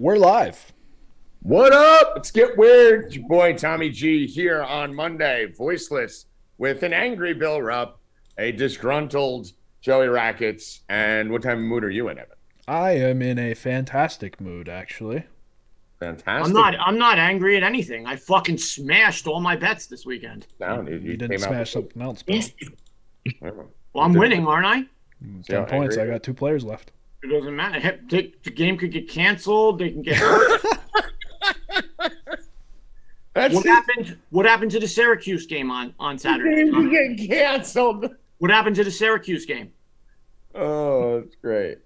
We're live. What up? Let's get weird. It's your boy Tommy G here on Monday, voiceless, with an angry Bill Rupp, a disgruntled Joey Rackets, and what type of mood are you in, Evan? I am in a fantastic mood, actually. Fantastic. I'm not. I'm not angry at anything. I fucking smashed all my bets this weekend. No, you, You you didn't smash something else, Well, I'm winning, aren't I? Ten Yeah, points. I got two players left. It doesn't matter. The the game could get canceled. They can get hurt. That's what it. happened? What happened to the Syracuse game on on Saturday? You get canceled. What happened to the Syracuse game? Oh, that's great.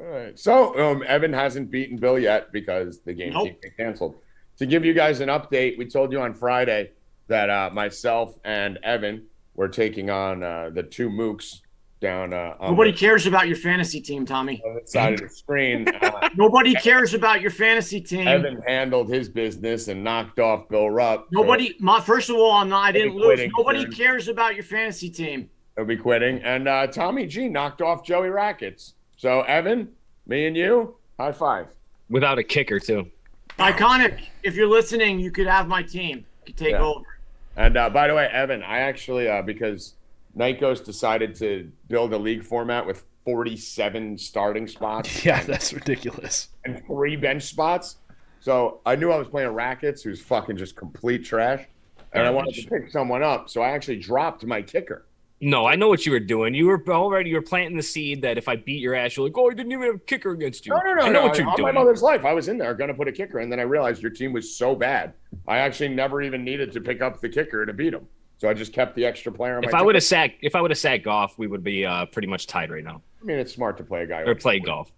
All right. So um, Evan hasn't beaten Bill yet because the game Nope. keeps getting canceled. To give you guys an update, we told you on Friday that uh, myself and Evan were taking on uh, the two mooks down uh, on, Nobody the, cares about your fantasy team, Tommy. on the side of the screen. Uh, Nobody cares about your fantasy team. Evan handled his business and knocked off Bill Rupp. so Nobody. My first of all, I'm not. I didn't lose. Nobody dude. cares about your fantasy team. He'll be quitting. And uh, Tommy G knocked off Joey Rackets. So, Evan, me and you, high five. without a kicker too. Iconic. If you're listening, you could have my team. You could take Yeah. over. And uh, by the way, Evan, I actually uh, because Nikos decided to build a league format with 47 starting spots Yeah, that's ridiculous. and three bench spots. So I knew I was playing Rackets, who's fucking just complete trash, and I wanted to pick someone up. So I actually dropped my kicker. No, I know what you were doing. You were already you were planting the seed that if I beat your ass, you're like, oh, I didn't even have a kicker against you. No, no, no, I know no. what you're on doing. my mother's life, I was in there going to put a kicker, and then I realized your team was so bad. I actually never even needed to pick up the kicker to beat him. So I just kept the extra player if I would have sat, if I would have sat Goff, we would be uh, pretty much tied right now. I mean, it's smart to play a guy Or play Goff.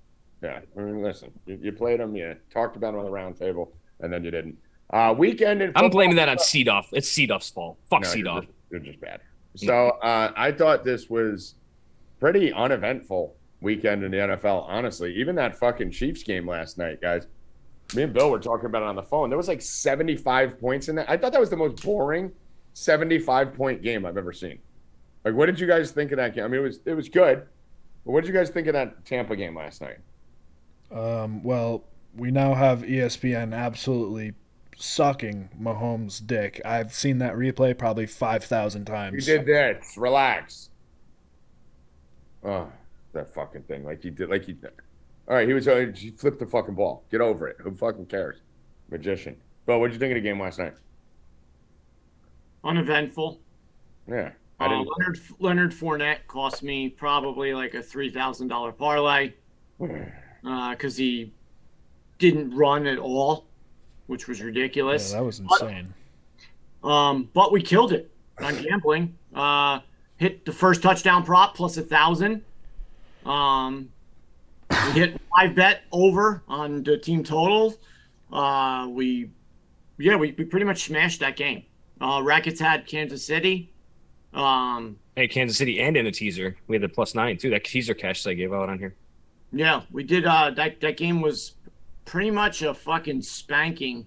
Yeah, I mean, listen, you, you played them, you talked about them on the round table, and then you didn't. Uh, weekend in I'm blaming that on Seedoff. It's Seedoff's fault. Fuck No, Seedoff. just, you're just bad. So uh, I thought this was pretty uneventful weekend in the NFL. Honestly, even that fucking Chiefs game last night, guys. Me and Bill were talking about it on the phone. There was like 75 points in that. I thought that was the most boring 75 point game I've ever seen. Like, what did you guys think of that game? I mean, it was it was good. But what did you guys think of that Tampa game last night? Um, well, we now have ESPN absolutely sucking Mahomes' dick. I've seen that replay probably 5,000 times. You did this. Relax. Oh, that fucking thing. Like he did. Like he. All right, he was. He flipped the fucking ball. Get over it. Who fucking cares? Magician. But what'd you think of the game last night? Uneventful. Yeah, I Uh, didn't. Leonard Leonard Fournette cost me probably like a three thousand dollar parlay because he didn't run at all, which was ridiculous. Yeah, ridiculous. that was insane. Um, but we killed it on gambling. Uh, hit the first touchdown prop plus a thousand. Um, we hit five bet over on the team total. Uh, we, yeah, we, we pretty much smashed that game. Uh, Rackets had Kansas City. Um, Hey, Kansas City and in a teaser. We had the plus nine too. That teaser cash that I gave out on here. yeah, we did. Uh, that that game was pretty much a fucking spanking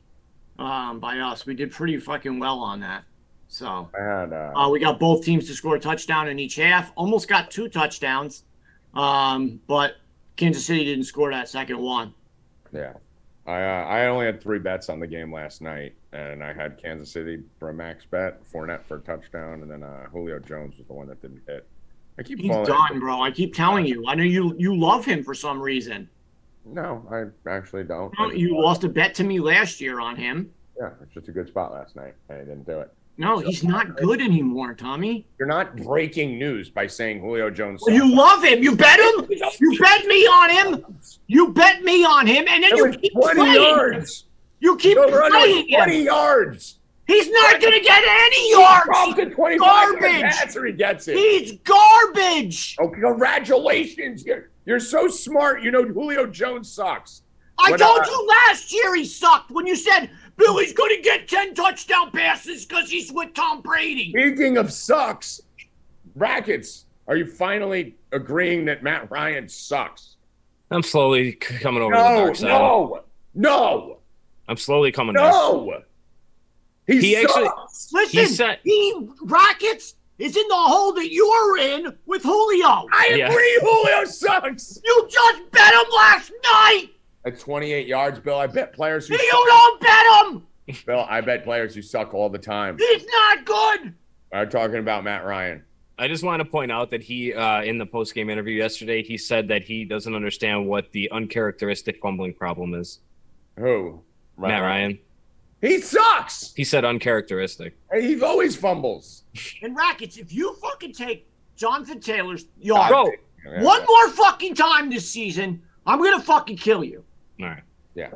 um, by us. We did pretty fucking well on that. So. I had. Uh, Uh, we got both teams to score a touchdown in each half. Almost got two touchdowns, um, but Kansas City didn't score that second one. yeah. I uh, I only had three bets on the game last night, and I had Kansas City for a max bet, Fournette for a touchdown, and then uh, Julio Jones was the one that didn't hit. I keep He's done, bro. I keep telling you. I know you you love him for some reason. No, I actually don't. You, lost a bet to me last year on him. Yeah, it's just a good spot last night, and I didn't do it. No, he's not good anymore, Tommy. You're not breaking news by saying Julio Jones. Well, you love him. You bet him. You bet me on him. You bet me on him, and then you keep 20 playing. yards. You keep run playing it 20 him. yards. He's not gonna get any yards. Drop the 25 Garbage. or he gets it. He's garbage. Oh, congratulations. You're, you're so smart. You know Julio Jones sucks. I What, told uh, you last year he sucked when you said Billy's going to get 10 touchdown passes because he's with Tom Brady. Speaking of sucks, Rackets, are you finally agreeing that Matt Ryan sucks? I'm slowly coming over to the No, dark side. no, no, I'm slowly coming back. no. He, He actually- sucks. Listen, He said- he Rackets is in the hole that you're in with Julio. I Yeah. agree Julio sucks. You just bet him last night. At 28 yards, Bill. I bet players who You don't bet him. Bill, I bet players who suck all the time. He's not good. I'm talking about Matt Ryan. I just want to point out that he, uh, in the post game interview yesterday, he said that he doesn't understand what the uncharacteristic fumbling problem is. Who? Matt Ryan. He sucks. He said uncharacteristic. He always fumbles. And Rackets, if you fucking take Jonathan Taylor's yard Bro, one more fucking time this season, I'm gonna fucking kill you. All right. Yeah.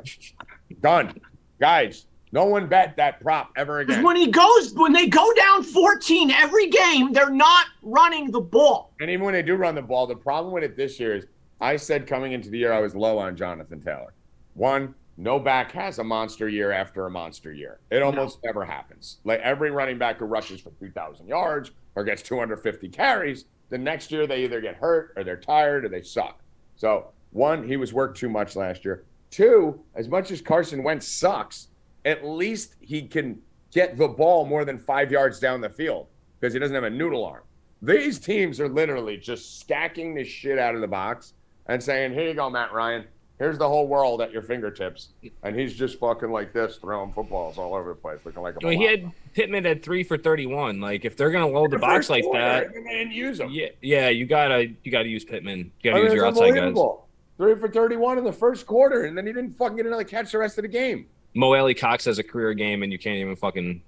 Done. Guys, no one bet that prop ever Because again. when he goes, when they go down 14 every game, they're not running the ball. And even when they do run the ball, the problem with it this year is I said coming into the year I was low on Jonathan Taylor. One, no back has a monster year after a monster year. It almost never happens. Like every running back who rushes for 2,000 yards or gets 250 carries, the next year they either get hurt or they're tired or they suck. So, one, he was worked too much last year. Two, as much as Carson Wentz sucks, at least he can get the ball more than five yards down the field because he doesn't have a noodle arm. These teams are literally just stacking this shit out of the box and saying, "Here you go, Matt Ryan. Here's the whole world at your fingertips," and he's just fucking like this, throwing footballs all over the place, looking like a. Well, he had Pittman at three for thirty-one. Like if they're gonna load the box like that, and use him. yeah, yeah, you gotta you gotta use Pittman. You gotta I mean, use your outside guys. Three for thirty-one in the first quarter, and then he didn't fucking get another catch the rest of the game. Mo Alie-Cox has a career game, and you can't even fucking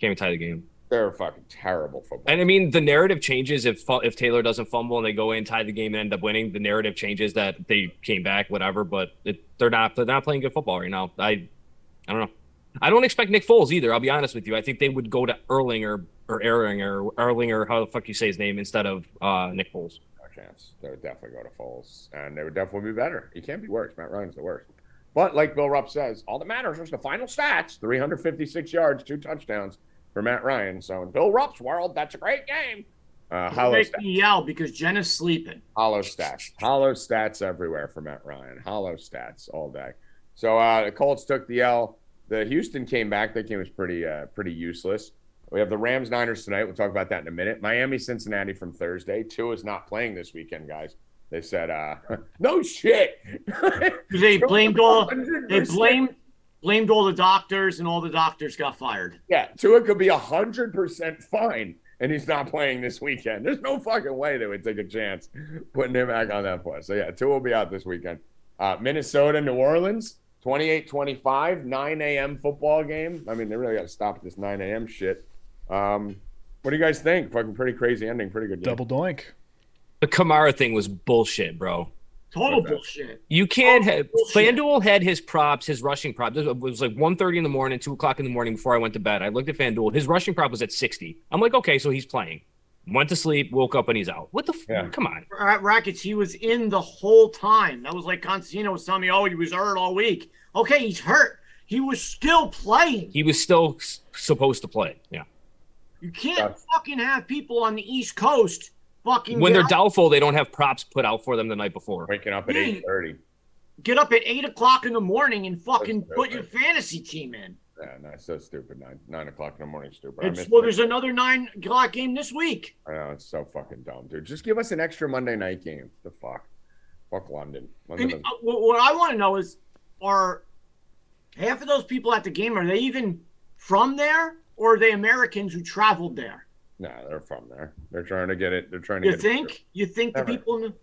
can't even tie the game. They're fucking terrible football. And I mean, the narrative changes if if Taylor doesn't fumble and they go in, tie the game, and end up winning. The narrative changes that they came back, whatever. But it, they're not they're not playing good football right now. I I don't know. I don't expect Nick Foles either. I'll be honest with you. I think they would go to Erlinger or Erlinger, or Erlinger, how the fuck you say his name, instead of uh, Nick Foles. Chance. They would definitely go to Foles, and they would definitely be better. He can't be worse. Matt Ryan's the worst. But like Bill Rupp says, all that matters is the final stats: 356 yards, two touchdowns for Matt Ryan. So in Bill Rupp's world, that's a great game. Uh, hollow Make stats. me yell because Jen is sleeping. Hollow stats. Hollow stats everywhere for Matt Ryan. Hollow stats all day. So uh, the Colts took the L. The Houston came back. That game was pretty uh, pretty useless. We have the Rams Niners tonight. We'll talk about that in a minute. Miami Cincinnati from Thursday. Tua is not playing this weekend, guys. They said, uh, no shit. They blamed all they 100%. blamed blamed all the doctors and all the doctors got fired. Yeah, Tua could be hundred percent fine, and he's not playing this weekend. There's no fucking way they would take a chance putting him back on that bus. So yeah, Tua will be out this weekend. Uh, Minnesota, New Orleans, 28-25, 9 a.m. football game. I mean, they really got to stop this 9 a.m. shit. Um, what do you guys think? Fucking pretty crazy ending. Pretty good. Game. Double doink. The Kamara thing was bullshit, bro. Total bullshit. You can't Oh, have bullshit. FanDuel had his props, his rushing prop. This was like 1.30 in the morning, two o'clock in the morning before I went to bed. I looked at FanDuel. His rushing prop was at 60. I'm like, okay, so he's playing. Went to sleep, woke up, and he's out. What the? F- Yeah. Come on. Ra- Rackets, he was in the whole time. That was like Constantino was telling me, oh, he was hurt all week. Okay, he's hurt. He was still playing. He was still s- supposed to play. Yeah. You can't That's- fucking have people on the East Coast fucking When they're up, doubtful, they don't have props put out for them the night before. Waking up at 8:30. get up at eight o'clock in the morning and fucking put your fantasy team in. Yeah, no, it's so stupid. Nine nine o'clock in the morning, stupid. It's, well, it. there's another nine o'clock game this week. I know it's so fucking dumb, dude. Just give us an extra Monday night game. The fuck, fuck London. London And is- uh, what what I want to know is, are half of those people at the game are they even from there, or are they Americans who traveled there? no, they're from there. They're trying to get it. They're trying to You get It think? You think the people in the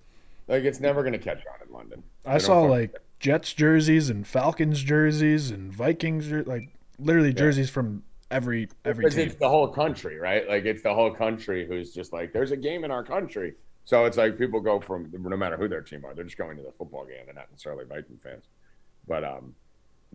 like it's never gonna catch on in London. I They don't saw fucking- like Jets jerseys and Falcons jerseys and Vikings jer- like literally jerseys from every every Because team. it's the whole country, right? Like it's the whole country who's just like, there's a game in our country. So it's like people go from no matter who their team are, they're just going to the football game. They're not necessarily Viking fans. But um, li-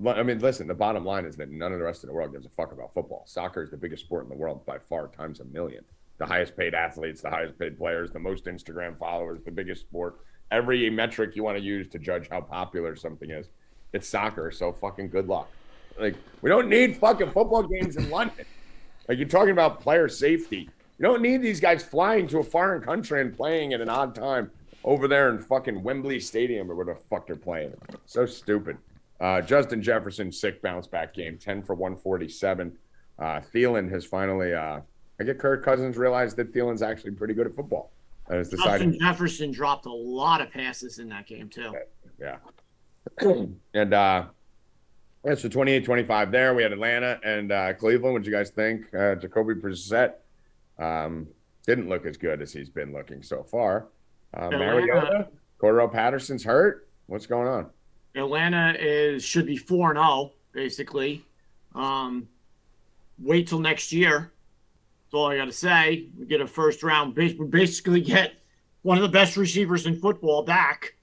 I mean, listen. The bottom line is that none of the rest of the world gives a fuck about football. Soccer is the biggest sport in the world by far, times a million. The highest paid athletes, the highest paid players, the most Instagram followers, the biggest sport. Every metric you want to use to judge how popular something is, it's soccer. So fucking good luck. Like we don't need fucking football games in London. Like you're talking about player safety. You don't need these guys flying to a foreign country and playing at an odd time over there in fucking Wembley Stadium or where the fuck they're playing. So stupid. Uh, Justin Jefferson sick bounce back game, ten for one forty seven. Uh, Thielen has finally. Uh, I get Kirk Cousins realized that Thielen's actually pretty good at football and has decided. Justin Jefferson dropped a lot of passes in that game too. Yeah. and uh, yeah, so 28 25 there. We had Atlanta and uh, Cleveland. What do you guys think? Uh, Jacoby Brissett um, didn't look as good as he's been looking so far. Uh, Mariota, Cordarrelle Patterson's hurt. What's going on? Atlanta is should be four and zero basically. Um, wait till next year. That's all I got to say. We get a first round. We basically get one of the best receivers in football back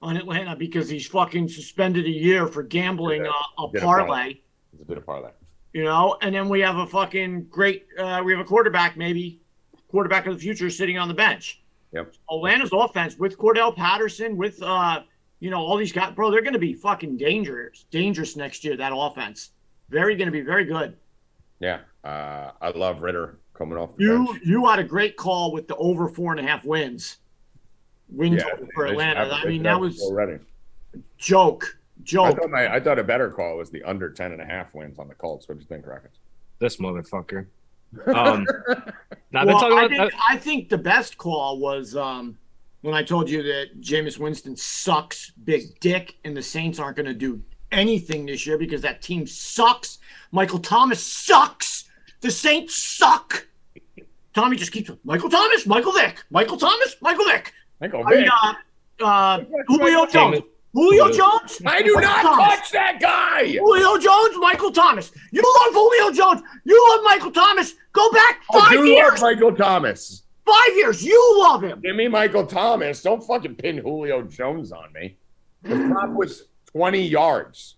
on Atlanta because he's fucking suspended a year for gambling Yeah, a, a a parlay. It's a bit of parlay. You know, and then we have a fucking great. Uh, we have a quarterback, maybe quarterback of the future, sitting on the bench. Yep. Atlanta's offense with Cordarrelle Patterson, with uh, you know, all these guys, bro, they're going to be fucking dangerous, dangerous next year. That offense, very going to be very good. Yeah. Uh, I love Ridder coming off the You bench. you had a great call with the over four and a half wins. Win Yeah, total for Atlanta. have- I mean, that was already. joke, I joke. thought, my, I thought a better call was the under 10 and a half wins on the Colts. What do you think, Rackets? This motherfucker. Um, now, I've been Well, talking I, about. think, I think the best call was um, when I told you that Jameis Winston sucks big dick and the Saints aren't going to do anything this year because that team sucks. Michael Thomas sucks. The Saints suck. Tommy just keeps Michael Thomas, Michael Vick, Michael Thomas, Michael Vick. Michael I mean, Vick. uh, uh, Julio Jones. Julio Jones. I do not Thomas. touch that guy. Julio Jones, Michael Thomas. You love Julio Jones. You love Michael Thomas. Go back five I do love. Michael Thomas. Five years. You love him. Give me Michael Thomas. Don't fucking pin Julio Jones on me. The prop was 20 yards.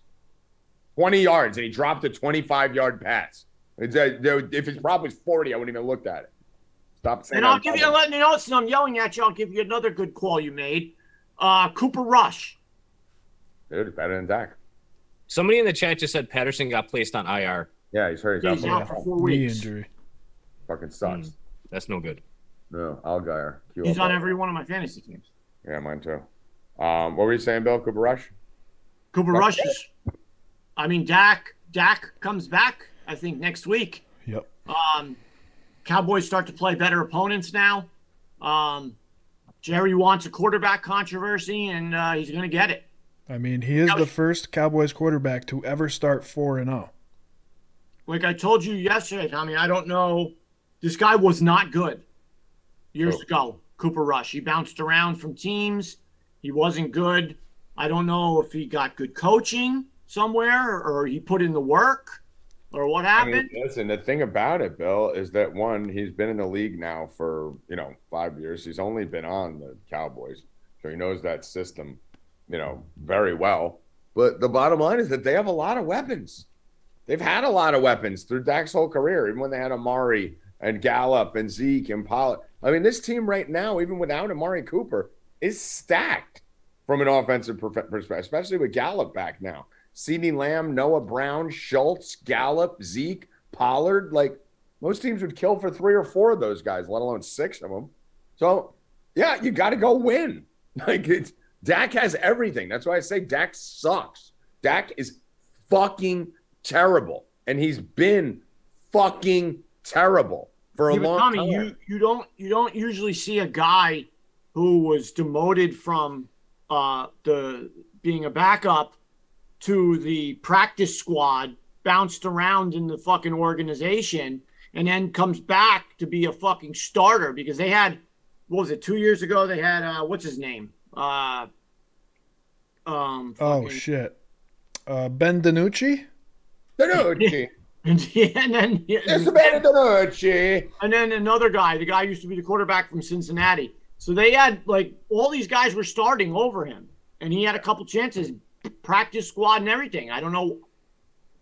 20 yards, and he dropped a 25 yard pass. It's, uh, if his prop was 40, I wouldn't even looked at it. Stop saying. And I'll give you, dumb. let me know, so I'm yelling at you. I'll give you another good call you made. Uh, Cooper Rush. Dude, better than Dak. Somebody in the chat just said Patterson got placed on IR. Yeah, he's hurt. He's, He's out out for for the four Knee weeks. injury. Fucking sucks. Mm. That's no good. No, Allgeier. Cue He's up on every one of my fantasy teams. Yeah, mine too. Um, what were you saying, Bill? Cooper Rush? Cooper That's Rush is, I mean, Dak, Dak comes back, I think, next week. Yep. Um, Cowboys start to play better opponents now. Um, Jerry wants a quarterback controversy, and uh, he's going to get it. I mean, he is That the first Cowboys quarterback to ever start 4 and oh. 0. Like I told you yesterday, Tommy, I don't know. This guy was not good years Oh. ago. Cooper Rush. He bounced around from teams. He wasn't good. I don't know if he got good coaching somewhere or he put in the work or what happened. listen, the thing about it, Bill, is that one, he's been in the league now for, you know, five years. He's only been on the Cowboys. So he knows that system, you know, very well. But the bottom line is that they have a lot of weapons. They've had a lot of weapons through Dak's whole career, even when they had Amari and Gallup and Zeke and Pollard. I mean, this team right now, even without Amari Cooper, is stacked from an offensive perspective, especially with Gallup back now. CeeDee Lamb, Noah Brown, Schultz, Gallup, Zeke, Pollard. Like most teams would kill for three or four of those guys, let alone six of them. So, yeah, you got to go win. Like it's Dak has everything. That's why I say Dak sucks. Dak is fucking terrible, and he's been fucking terrible for a Yeah, long Tommy, time. you you don't you don't usually see a guy who was demoted from uh, the being a backup to the practice squad, bounced around in the fucking organization, and then comes back to be a fucking starter because they had what was it two years ago? They had uh, what's his name? Uh, um, Oh, fucking- shit. Uh, ben DiNucci? Danucci. And, yeah, and then It's the man DiNucci. and then another guy, the guy used to be the quarterback from Cincinnati. So they had like all these guys were starting over him, and he had a couple chances, practice squad and everything. I don't know.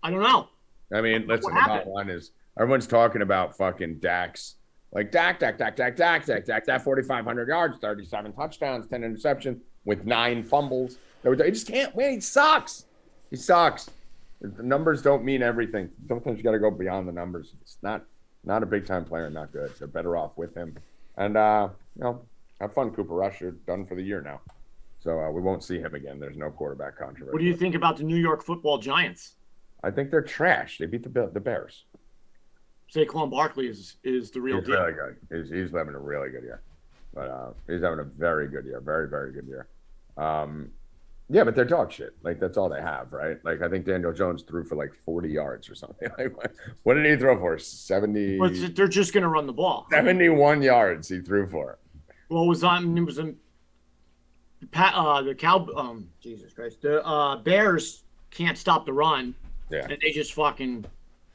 I don't know. I mean, listen, the bottom line is everyone's talking about fucking Dax. Like Dak, Dak, Dak, Dak, Dak, Dak, Dak, Dak, 4,500 yards, 37 touchdowns, 10 interceptions with nine fumbles. He just can't win. He sucks. He sucks. The numbers don't mean everything. Sometimes you got to go beyond the numbers. It's not not a big time player, not good. They're better off with him. And uh, you know, have fun, Cooper Rush. You're done for the year now, so uh, we won't see him again. There's no quarterback controversy. What do you think about the New York Football Giants? I think they're trash. They beat the the Bears. Saquon Barkley is is the real He's deal. really good. He's, he's having a really good year. But uh, he's having a very good year. Very, very good year. Um, Yeah, but they're dog shit. Like that's all they have, right? Like I think Daniel Jones threw for like 40 yards or something. Like what, did he throw for? 70 But they're just going to run the ball. 71 yards he threw for. Well, it was on it was in Pat uh the cow um Jesus Christ. The uh Bears can't stop the run. Yeah. And they just fucking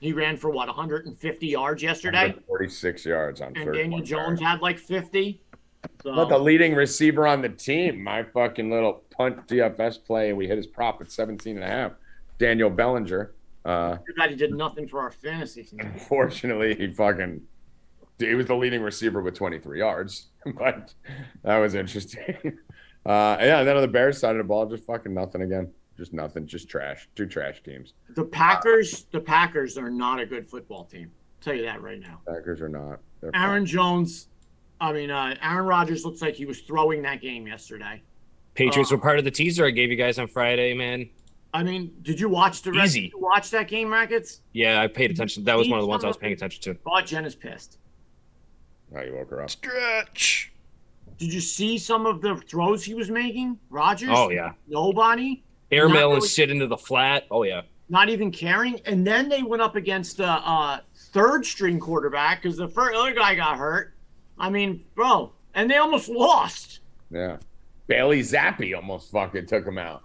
he ran for what 150 yards yesterday 46 yards on and 31 Daniel Jones yards. had like 50. So Not the leading receiver on the team. My fucking little punt DFS play, we hit his prop at 17 and a half. Daniel Bellinger. Uh, too bad he did nothing for our fantasy team. Unfortunately, he fucking he was the leading receiver with 23 yards, but that was interesting. Uh, yeah, and then on the Bears side of the ball, just fucking nothing again. Just nothing. Just trash. Two trash teams. The Packers, the Packers are not a good football team. I'll tell you that right now. Packers are not. They're Aaron Jones, I mean, uh, Aaron Rodgers looks like he was throwing that game yesterday. Patriots Uh, were part of the teaser I gave you guys on Friday, man. I mean, did you watch the rest? Easy. Did you watch that game, Rackets? Yeah, I paid attention. That was one of the ones I was paying attention to. Oh, Jen is pissed. Oh, you woke her up. Stretch. Did you see some of the throws he was making? Rodgers? Oh yeah, Nobody? airmail Not and really- shit into the flat. Oh yeah, Not even caring. And then they went up against a uh, third string quarterback because the first other guy got hurt. I mean, bro, and they almost lost. Yeah. Bailey Zappe almost fucking took him out.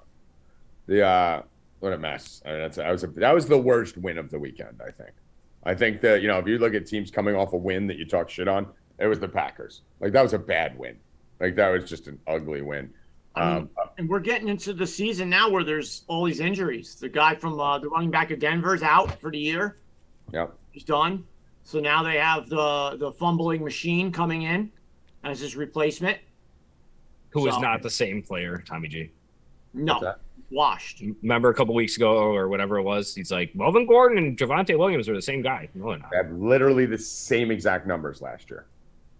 The uh what a mess. I mean, that's that was a, that was the worst win of the weekend, I think. I think that, you know, if you look at teams coming off a win that you talk shit on, it was the Packers. Like that was a bad win. Like that was just an ugly win. Um, and we're getting into the season now where there's all these injuries. The guy from uh, the running back of Denver's out for the year. Yep. He's done. So now they have the the fumbling machine coming in as his replacement. who was So- not the same player, Tommy G. No, that? washed. Remember a couple weeks ago or whatever it was, he's like Melvin Gordon and Javonte Williams are the same guy. No, they're not. They had literally the same exact numbers last year.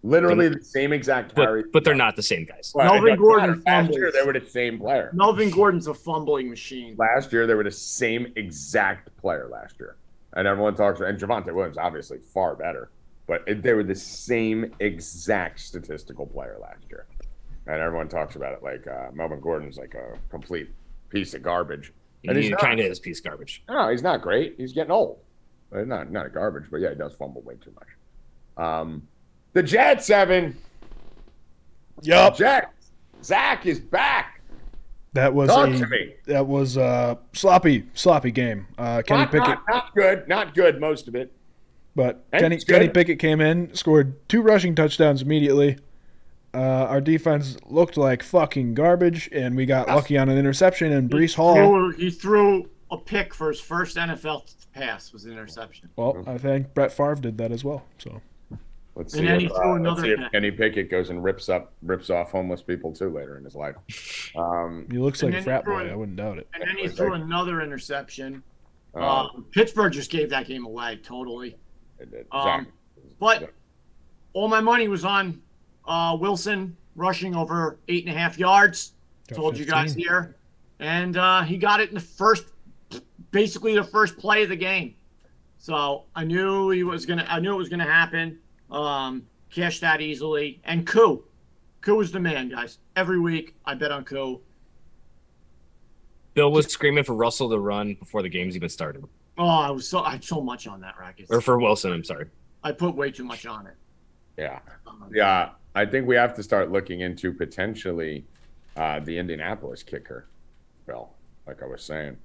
Literally the same exact carry. But, but they're not the same guys. Well, it Melvin doesn't Gordon matter. Last year fumbles. they were the same player. Melvin Gordon's a fumbling machine. last year they were the same exact player last year, and everyone talks. And Javonte Williams obviously far better, but they were the same exact statistical player last year, and everyone talks about it like uh, Melvin Gordon's like a complete piece of garbage. And he's He kind of is piece of garbage. No, he's not great. He's getting old. Not not a garbage, but yeah, he does fumble way too much. Um, the Jets, Seven. Yup. Jets. Zach is back. That was Talk a to me. that was a sloppy sloppy game. Uh, Kenny Not, Pickett, not, not good. Not good. Most of it. but And Kenny. Kenny Pickett came in, scored two rushing touchdowns immediately. Uh, our defense looked like fucking garbage, and we got lucky on an interception. And Breece Hall. Threw, he threw a pick for his first NFL pass was an interception. Well, I think Brett Favre did that as well. So Let's And see, then if, he threw uh, let's see if. Kenny Pickett goes and rips up, rips off homeless people too later in his life. Um, he looks like a frat boy. it- I wouldn't doubt it. And then he threw another interception. uh, Um, Pittsburgh just gave that game away totally. it did. um, Zach- But all my money was on uh, Wilson rushing over eight and a half yards. Got Told you guys here, and uh, he got it in the first, basically the first play of the game. So I knew he was gonna. I knew it was gonna happen. Um, cashed that easily, and Koo, Koo was the man, guys. Every week I bet on Koo. Bill was screaming for Russell to run before the game's even started, Oh, I was so I had so much on that racket. or for Wilson. I'm sorry. I put way too much on it. yeah, Um, yeah. I think we have to start looking into potentially uh, the Indianapolis kicker, Bill. Like I was saying,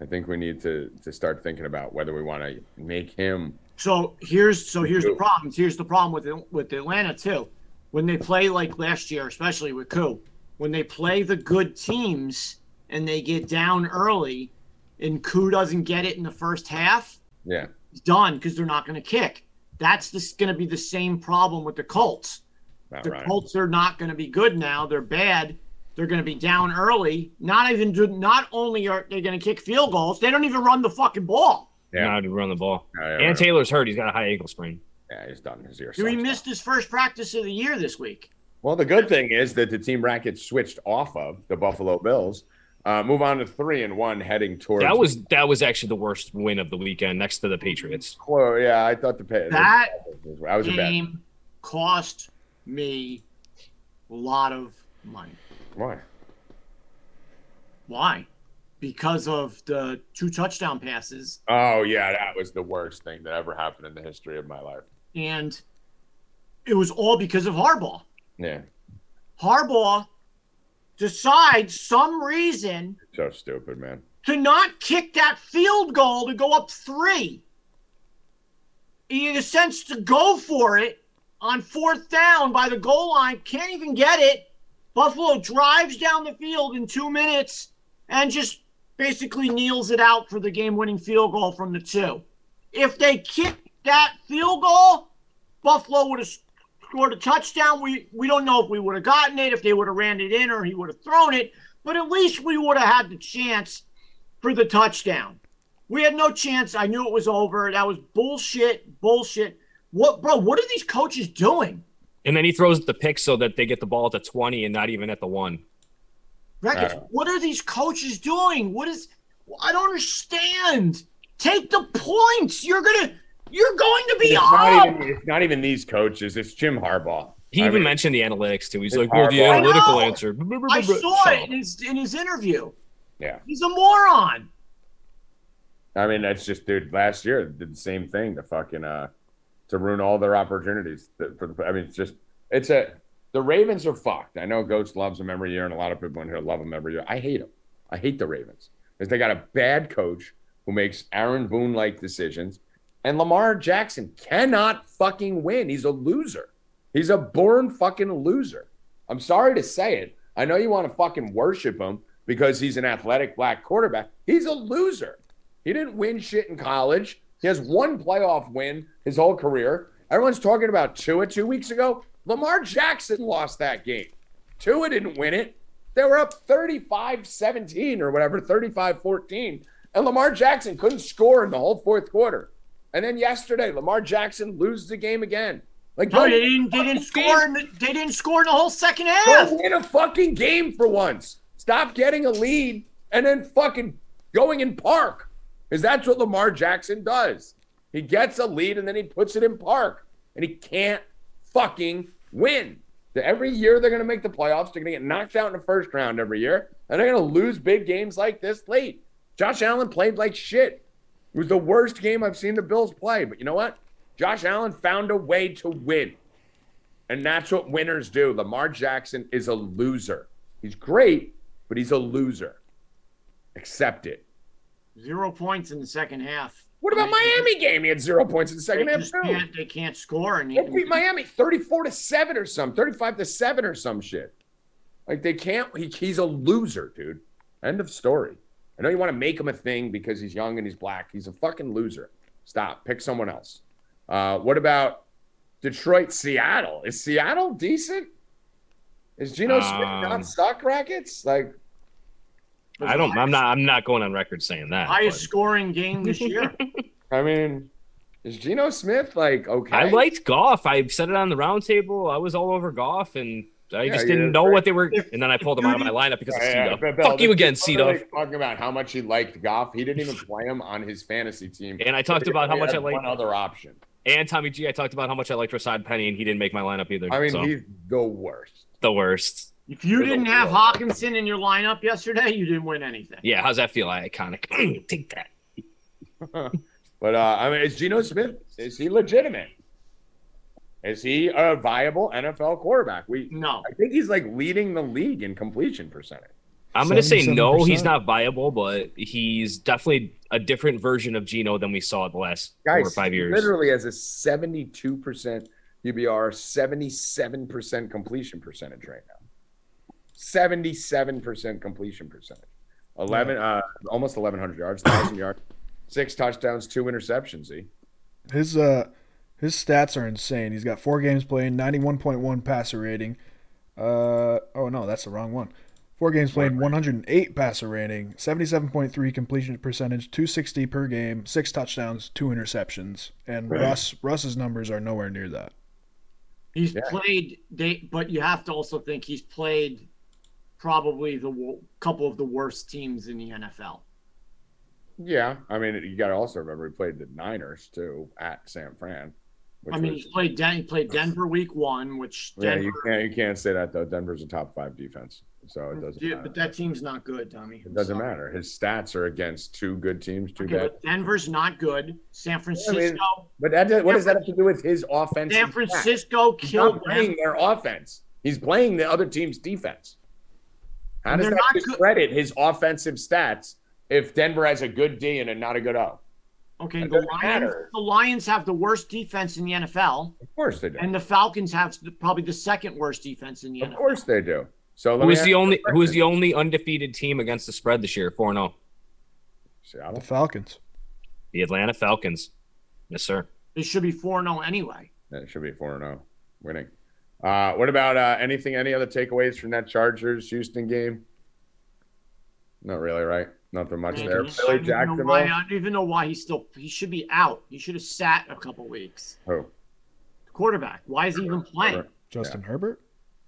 I think we need to to start thinking about whether we want to make him. So here's so here's the Koo. problem. Here's the problem with with Atlanta too. When they play like last year, especially with Koo, when they play the good teams and they get down early, and Koo doesn't get it in the first half, Yeah, it's done because they're not going to kick. That's just going to be the same problem with the Colts. not The right. Colts are not going to be good now. They're bad. They're going to be down early. Not even do, not only are they going to kick field goals, they don't even run the fucking ball. Yeah. Now to run the ball. Yeah, yeah, And right. Taylor's hurt. He's got a high ankle sprain. yeah, he's done. His ear. Dude, he sucks. missed his first practice of the year this week. Well, the good thing is that the team racket switched off of the Buffalo Bills. Uh, move on to three and one, heading towards That was that was actually the worst win of the weekend, next to the Patriots. Well, yeah, I thought the Patriots. That I was a game cost me a lot of money. Why? Why? Because of the two touchdown passes. Oh yeah, that was the worst thing that ever happened in the history of my life. And it was all because of Harbaugh. Yeah, Harbaugh decides some reason so stupid, man. to not kick that field goal to go up three. In a sense, to go for it on fourth down by the goal line, can't even get it. Buffalo drives down the field in two minutes and just basically kneels it out for the game winning field goal from the two. If they kicked that field goal, Buffalo would have scored a touchdown. We we don't know if we would have gotten it, if they would have ran it in, or he would have thrown it, but at least we would have had the chance for the touchdown. We had no chance. I knew it was over. That was bullshit, bullshit. What, bro? What are these coaches doing? And then he throws the pick so that they get the ball at the 20 and not even at the one. Records. What are these coaches doing? What is? I don't understand. Take the points. You're gonna. You're going to be It's up. not, even, it's not even these coaches. It's Jim Harbaugh. He I even mean, mentioned the analytics too. He's like, well, the Harbaugh. I analytical answer. I saw Shut it in his in his interview. Yeah, He's a moron. I mean that's just dude. Last year did the same thing to fucking uh to ruin all their opportunities. For the, I mean, it's just it's a the Ravens are fucked. I know Ghost loves them every year, and a lot of people in here love them every year. I hate them. I hate the Ravens because they got a bad coach who makes Aaron Boone like decisions, and Lamar Jackson cannot fucking win. He's a loser. He's a born fucking loser. I'm sorry to say it. I know you want to fucking worship him because he's an athletic black quarterback. He's a loser. He didn't win shit in college. He has one playoff win his whole career. Everyone's talking about Tua two weeks ago. Lamar Jackson lost that game. Tua didn't win it. They were up 35 17 or whatever, 35 14. And Lamar Jackson couldn't score in the whole fourth quarter. And then yesterday, Lamar Jackson loses the game again. Like, No, they didn't. They didn't score. In the, they didn't score in the whole second half. Go win a fucking game for once. Stop getting a lead and then fucking going in park. Because that's what Lamar Jackson does. He gets a lead and then he puts it in park. And he can't fucking win. Every year they're going to make the playoffs. They're going to get knocked out in the first round every year. And they're going to lose big games like this late. Josh Allen played like shit. It was the worst game I've seen the Bills play. But you know what? Josh Allen found a way to win. And that's what winners do. Lamar Jackson is a loser. He's great, but he's a loser. Accept it. Zero points in the second half. What about Miami game? He had zero points in the They second half too. can't. They can't score. And They beat Miami 34 to 7 or some, 35 to 7 or some shit. Like they can't he, he's a loser, dude. End of story. I know you want to make him a thing because he's young and he's black. He's a fucking loser. Stop. Pick someone else. Uh, what about Detroit, Seattle? Is Seattle decent? Is Geno Smith Um, not suck rackets? Like I don't. I'm not. I'm not going on record saying that. highest but scoring game this year. I mean, is Geno Smith like okay? I liked Goff. I said it on the roundtable. I was all over Goff, and I Yeah, just didn't know great. what they were. And then I pulled them out of my lineup because of Yeah, yeah, C-Duff. but Bill, Fuck you again, is C literally Duff. Talking about how much he liked Goff, he didn't even play him on his fantasy team. And I talked about how much I had like one other option. and Tommy G. I talked about how much I liked Rashaad Penny, and he didn't make my lineup either. I mean, so, he's the worst. the worst. If you didn't have worst. Hockenson in your lineup yesterday, you didn't win anything. Yeah, how's that feel? Iconic. Take that. But uh, I mean, is Geno Smith is he legitimate? Is he a viable NFL quarterback? We No. I think he's like leading the league in completion percentage. I'm going to say no, he's not viable, but he's definitely a different version of Geno than we saw the last Guys, four or five he years. literally has a 72% UBR, 77% completion percentage right now. 77% completion percentage. 11 uh almost 1100 yards, 1000 yards, six touchdowns, two interceptions, Z. His uh his stats are insane. He's got four games played, ninety one point one passer rating. Uh oh no, that's the wrong one. Four games played, one hundred and eight passer rating, seventy seven point three completion percentage, two sixty per game, six touchdowns, two interceptions. And Right. Russ Russ's numbers are nowhere near that. He's Yeah. played, they, but you have to also think he's played probably the couple of the worst teams in the NFL. Yeah, I mean, you got to also remember he played the Niners too at San Fran. I mean, was- he played Den- he played Denver week one, which yeah, you can't you can't say that though. Denver's a top five defense, so it doesn't. Yeah, matter. but that team's not good, Tommy. It doesn't matter. His stats are against two good teams, two Okay, bad. but Denver's not good. San Francisco, But that does, what does that have to do with his offense? San Francisco He's killed not playing them. their offense. He's playing the other team's defense. How And does that not good- discredit his offensive stats if Denver has a good D and a not a good O? Okay, It the Lions, matter. the Lions have the worst defense in the NFL, Of course they do. and the Falcons have the, probably the second worst defense in the Of NFL. Of course they do. So let Who me is ask the only who is the only undefeated team against the spread this year? Four zero. Oh? The Seattle? Falcons. The Atlanta Falcons. Yes, sir. It should be four zero oh anyway. Yeah, it should be four and zero, winning. Uh, what about uh, anything? Any other takeaways from that Chargers Houston game? Not really, right? Nothing much Man, there. I Philly don't even know Jacksonville. why- I don't even know why he's still. He should be out. He should have sat a couple weeks. Who? Quarterback. Why is he even playing? Herbert. Justin Herbert.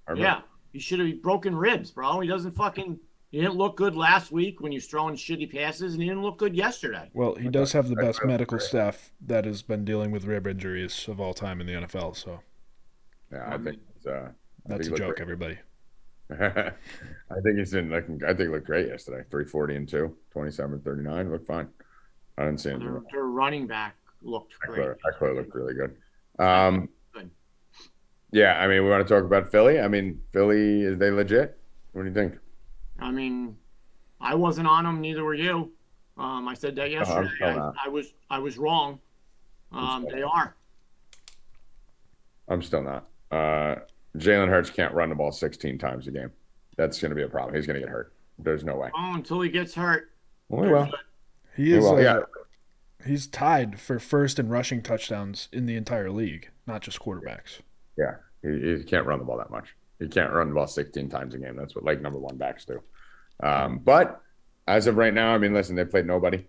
Herbert? Yeah, he should have broken ribs, bro. He doesn't fucking. He didn't look good last week when he was throwing shitty passes, and he didn't look good yesterday. Well, he does have the best medical staff that has been dealing with rib injuries of all time in the NFL. So Yeah, I think it's, uh, that's a joke, looked everybody. I think he's in looking. I think he looked great yesterday. 340 and 2, 27 39. Looked fine. I didn't see anything. Their, their running back looked great. Ekeler, Ekeler looked really good. Um, Good. yeah, I mean, we want to talk about Philly. I mean, Philly is they legit? What do you think? I mean, I wasn't on them. Neither were you. Um, I said that yesterday. still I. I was I was wrong. Um, still they are. I'm still not. Uh, Jalen Hurts can't run the ball 16 times a game. That's going to be a problem. He's going to get hurt. There's no way. Oh, until he gets hurt. Well, he. He He is. will, uh, yeah. He's tied for first in rushing touchdowns in the entire league, not just quarterbacks. Yeah, he, he can't run the ball that much. He can't run the ball 16 times a game. That's what like number one backs do. Um, but as of right now, I mean, listen, they played nobody.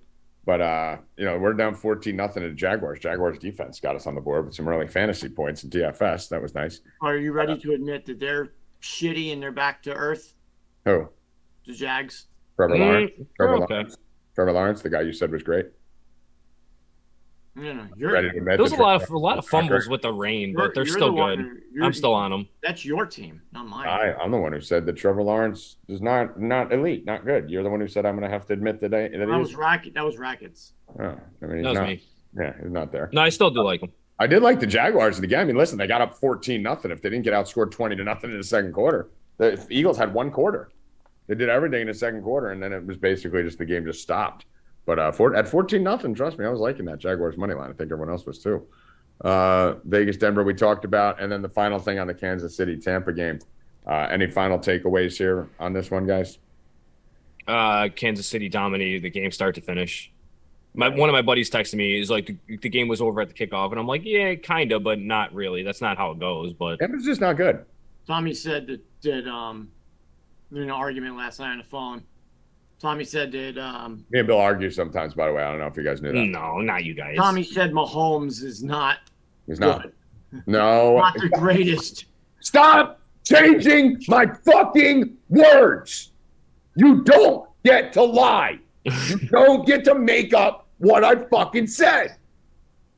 But uh, you know, we're down 14 nothing to Jaguars. Jaguars defense got us on the board with some early fantasy points in DFS. That was nice. Are you ready to admit that they're shitty and they're back to earth? Who? The Jags. Trevor Mm, Lawrence. Trevor okay. Lawrence. Trevor Lawrence, the guy you said was great. You know, you're, Ready to admit There was a lot of a lot of Lawrence- fumbles with the rain, you're- but they're still the good. who- I'm still on them. That's your team, not mine. I, I'm the one who said that Trevor Lawrence is not not elite, not good. You're the one who said I'm going to have to admit that, I, that that he was racket. That was rackets. Oh, I mean, he's That was not. me. Yeah, he's not there. No, I still do like them. I did like the Jaguars in the game. I mean, listen, they got up 14 nothing. If they didn't get outscored 20 to nothing in the second quarter, the Eagles had one quarter. They did everything in the second quarter, and then it was basically just the game just stopped. But uh, for, at 14 nothing, trust me, I was liking that Jaguars money line. I think everyone else was too. Uh, Vegas, Denver, we talked about, and then the final thing on the Kansas City Tampa game. Uh, any final takeaways here on this one, guys? Uh, Kansas City dominated the game start to finish. My one of my buddies texted me is like the, the game was over at the kickoff, and I'm like, yeah, kind of, but not really. That's not how it goes. But It was just not good. Tommy said that that um, in an argument last night on the phone. Tommy said that um, Me and Bill argue sometimes, by the way. I don't know if you guys knew that. no, not you guys. Tommy said Mahomes is not He's not. good, No. not the greatest. Stop changing my fucking words. You don't get to lie. You don't get to make up what I fucking said.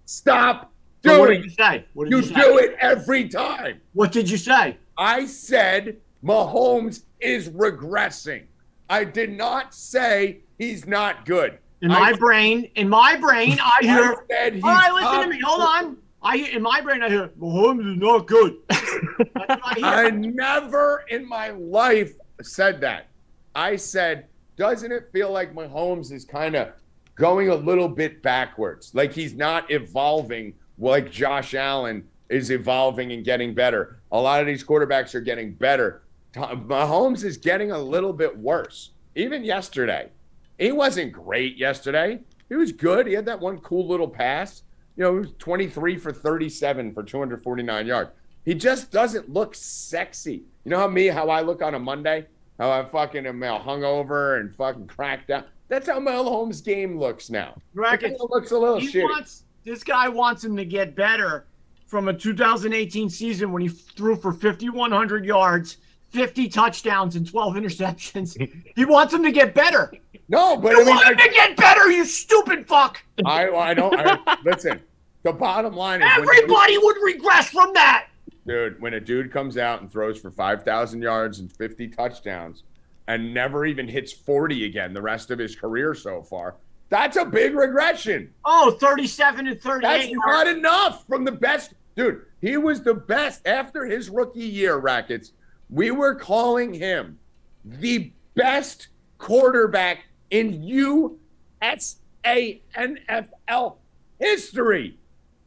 Stop So what did doing you it. say? What did You you, say? do it every time. What did you say? I said Mahomes is regressing. I did not say he's not good. In I- my brain, in my brain, I I hear. he's All right, listen to me. Hold on. I in my brain, I hear Mahomes is not good. I hear. I never in my life said that. I said, doesn't it feel like Mahomes is kind of going a little bit backwards? Like he's not evolving like Josh Allen is evolving and getting better. A lot of these quarterbacks are getting better. Mahomes is getting a little bit worse. Even yesterday, he wasn't great yesterday. He was good. He had that one cool little pass. You know, he was 23 for 37 for 249 yards. He just doesn't look sexy. You know how me, how I look on a Monday? How I fucking am hungover and fucking cracked out. That's how Mahomes' game looks now. Rackets. Looks a little He shitty. wants this guy wants him to get better from a 2018 season when he threw for 5,100 yards, 50 touchdowns, and 12 interceptions. he wants him to get better. no, but You I mean, want him I, to get better, you stupid fuck. I, I don't. I, listen, The bottom line is a dude- Everybody would regress from that. dude, when a dude comes out and throws for 5,000 yards and 50 touchdowns and never even hits 40 again the rest of his career so far, that's a big regression. Oh, 37 and That's not enough from the best. Dude, he was the best after his rookie year, Rackets. We were calling him the best quarterback in USANFL history.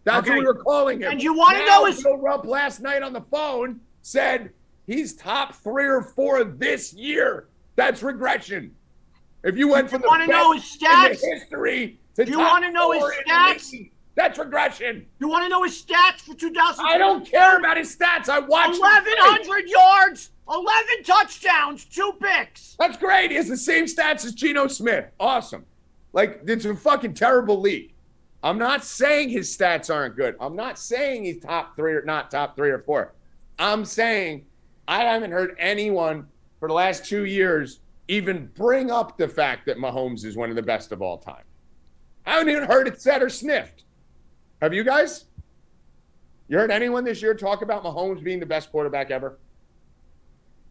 That's Okay. what we were calling him. And you wanna know his- Bill Rupp last night on the phone said he's top three or four this year. That's regression. If you went from the best know his in stats? the history to Do you top wanna know his four in the stats? That's regression. You want to know his stats for 2000? I don't care about his stats. I watched. 1,100 yards, 11 touchdowns, two picks. That's great. He has the same stats as Geno Smith. Awesome. Like it's a fucking terrible league. I'm not saying his stats aren't good. I'm not saying he's top three or not top three or four. I'm saying I haven't heard anyone for the last two years even bring up the fact that Mahomes is one of the best of all time. I haven't even heard it said or sniffed. Have you guys? You heard anyone this year talk about Mahomes being the best quarterback ever?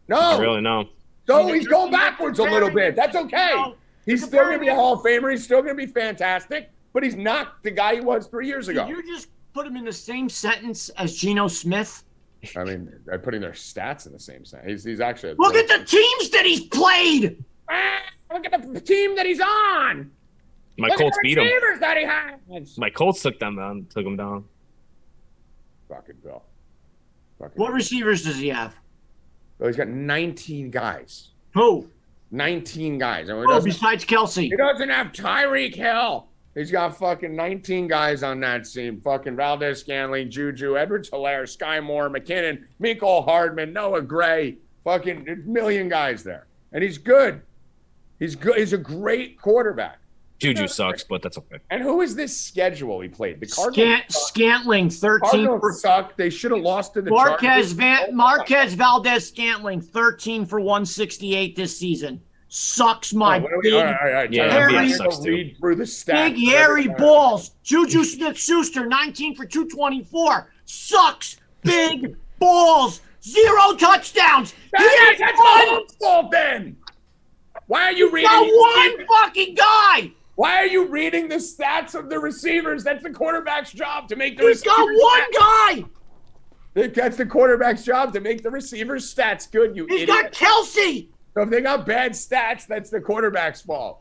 No. Not really, no. So he's going backwards a little bit. That's okay. He's still going to be a Hall of Famer. He's still going to be fantastic, but he's not the guy he was three years ago. Did you just put him in the same sentence as Geno Smith? I mean, I'm putting their stats in the same sentence. He's, he's actually. Look at the teams that he's played. Ah, look at the team that he's on. My look Colts at the beat him. that he has. My Colts took them down. Took them down. Fucking Bill. Fucking What Bill. receivers does he have? Well, he's got 19 guys. Who? 19 guys. And he Oh, besides Kelce. He doesn't have Tyreek Hill. He's got fucking 19 guys on that team. Fucking Valdes Scantling, Juju, Edwards Helaire, Sky Moore, McKinnon, Mecole Hardman, Noah Gray. Fucking a million guys there. And he's good. He's good. He's a great quarterback. Juju sucks, but that's okay. And who is this schedule he played? The Cardinals. Scant. Scantling, 13 for Cardinals suck. They should have lost to the Marquez Chargers. Van oh Marquez Valdes Scantling, 13 for 168 this season. Sucks my Oh, what are we- big, all right, all right, Yeah, time out. Harry I'm gonna sucks read through the stats. big hairy balls. Juju Smith Schuster, 19 for 224. Sucks. Big balls. Zero touchdowns. He That is, has that's one, Mahomes' fault then. Why are you reading? got these- one fucking guy. Why are you reading the stats of the receivers? That's the quarterback's job to make the He's got receivers. one guy. That's the quarterback's job to make the receivers' stats good. You He's idiot. got Kelce. so if they got bad stats, that's the quarterback's fault.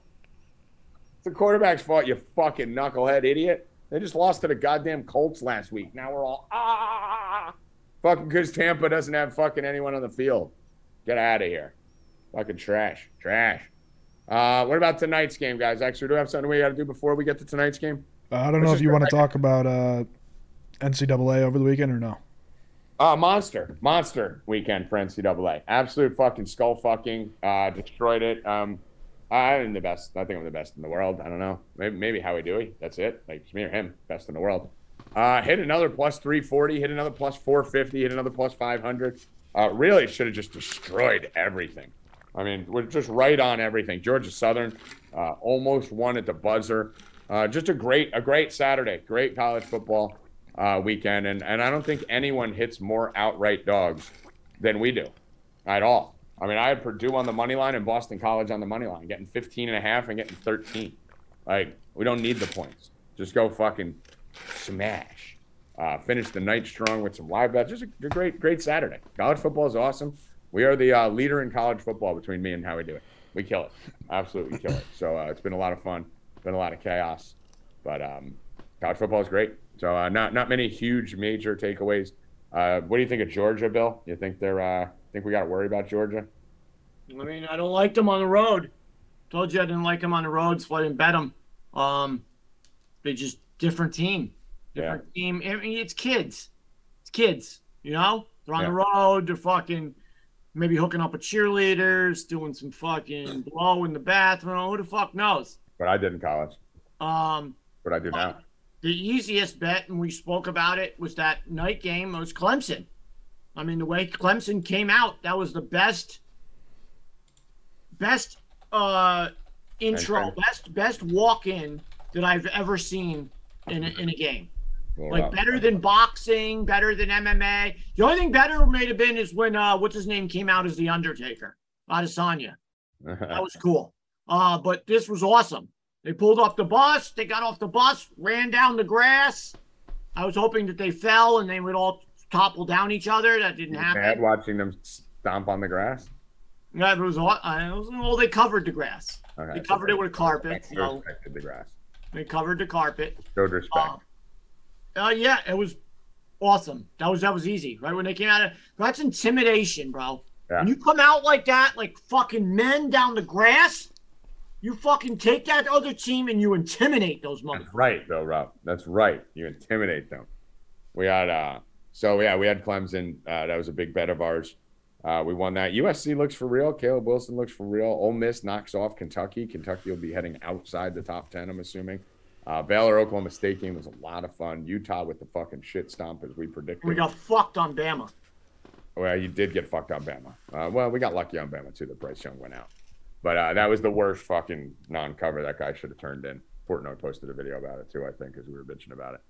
It's the quarterback's fault. You fucking knucklehead idiot. They just lost to the goddamn Colts last week. Now we're all ah, ah, ah, ah fucking because Tampa doesn't have fucking anyone on the field. Get out of here. Fucking trash, trash. Uh, what about tonight's game, guys? Actually, do we have something we got to do before we get to tonight's game? Uh, I don't know if you want to talk about uh, NCAA over the weekend or no. Uh, monster, monster weekend for NCAA. Absolute fucking skull fucking. Uh, destroyed it. Um, I'm the best. I think I'm the best in the world. I don't know. Maybe, maybe Howie Dewey. That's it. Like it's me or him, best in the world. Uh, hit another plus 340. Hit another plus 450. Hit another plus 500. Uh, really should have just destroyed everything. I mean, we're just right on everything. Georgia Southern uh, almost won at the buzzer. Uh, just a great, a great Saturday. Great college football uh, weekend, and and I don't think anyone hits more outright dogs than we do, at all. I mean, I had Purdue on the money line and Boston College on the money line, getting 15 and a half and getting 13. Like, we don't need the points. Just go fucking smash. Uh, finish the night strong with some live bets. Just a, a great, great Saturday. College football is awesome. We are the uh, leader in college football between me and how we do it. We kill it. Absolutely kill it. So uh, it's been a lot of fun. Been a lot of chaos. But um, college football is great. So uh, not not many huge major takeaways. Uh, what do you think of Georgia, Bill? You think they're uh, think we got to worry about Georgia? I mean, I don't like them on the road. Told you I didn't like them on the road, so I didn't bet them. Um, they just different team, different team. I mean, it's kids, it's kids. You know, they're on the road. They're fucking maybe hooking up with cheerleaders, doing some fucking blow in the bathroom. Who the fuck knows? But I did in college. Um, But I do now. the easiest bet, and we spoke about it, was that night game. It was Clemson. I mean, the way Clemson came out, that was the best, best uh, intro, best best walk in that I've ever seen in a, in a game. Like rough. better than boxing, better than MMA. The only thing better may have been is when uh what's his name came out as the Undertaker, Adesanya. That was cool. Uh, but this was awesome. They pulled off the bus, they got off the bus, ran down the grass. I was hoping that they fell and they would all topple down each other. That didn't happen. Bad watching them stomp on the grass. Yeah, it was, uh, it was well, they covered the grass. Okay, They so covered it with a carpet. they So the grass. they covered the carpet. Showed respect. Uh, uh, yeah, it was awesome. That was that was easy, right? When they came out of that's intimidation, bro. Yeah. When you come out like that, like fucking men down the grass, you fucking take that other team and you intimidate those That's motherfuckers. right, though, Rob. That's right. You intimidate them. We had uh so yeah, we had Clemson. Uh, that was a big bet of ours. Uh, we won that. USC looks for real. Caleb Wilson looks for real. Ole Miss knocks off Kentucky. Kentucky will be heading outside the top ten, I'm assuming. Uh, Baylor Oklahoma State game was a lot of fun. Utah with the fucking shit stomp as we predicted. We got fucked on Bama. Well, you did get fucked on Bama. Uh, well, we got lucky on Bama too. that Bryce Young went out, but uh, that was the worst fucking non-cover that guy should have turned in. Portnoy posted a video about it too, I think, as we were bitching about it.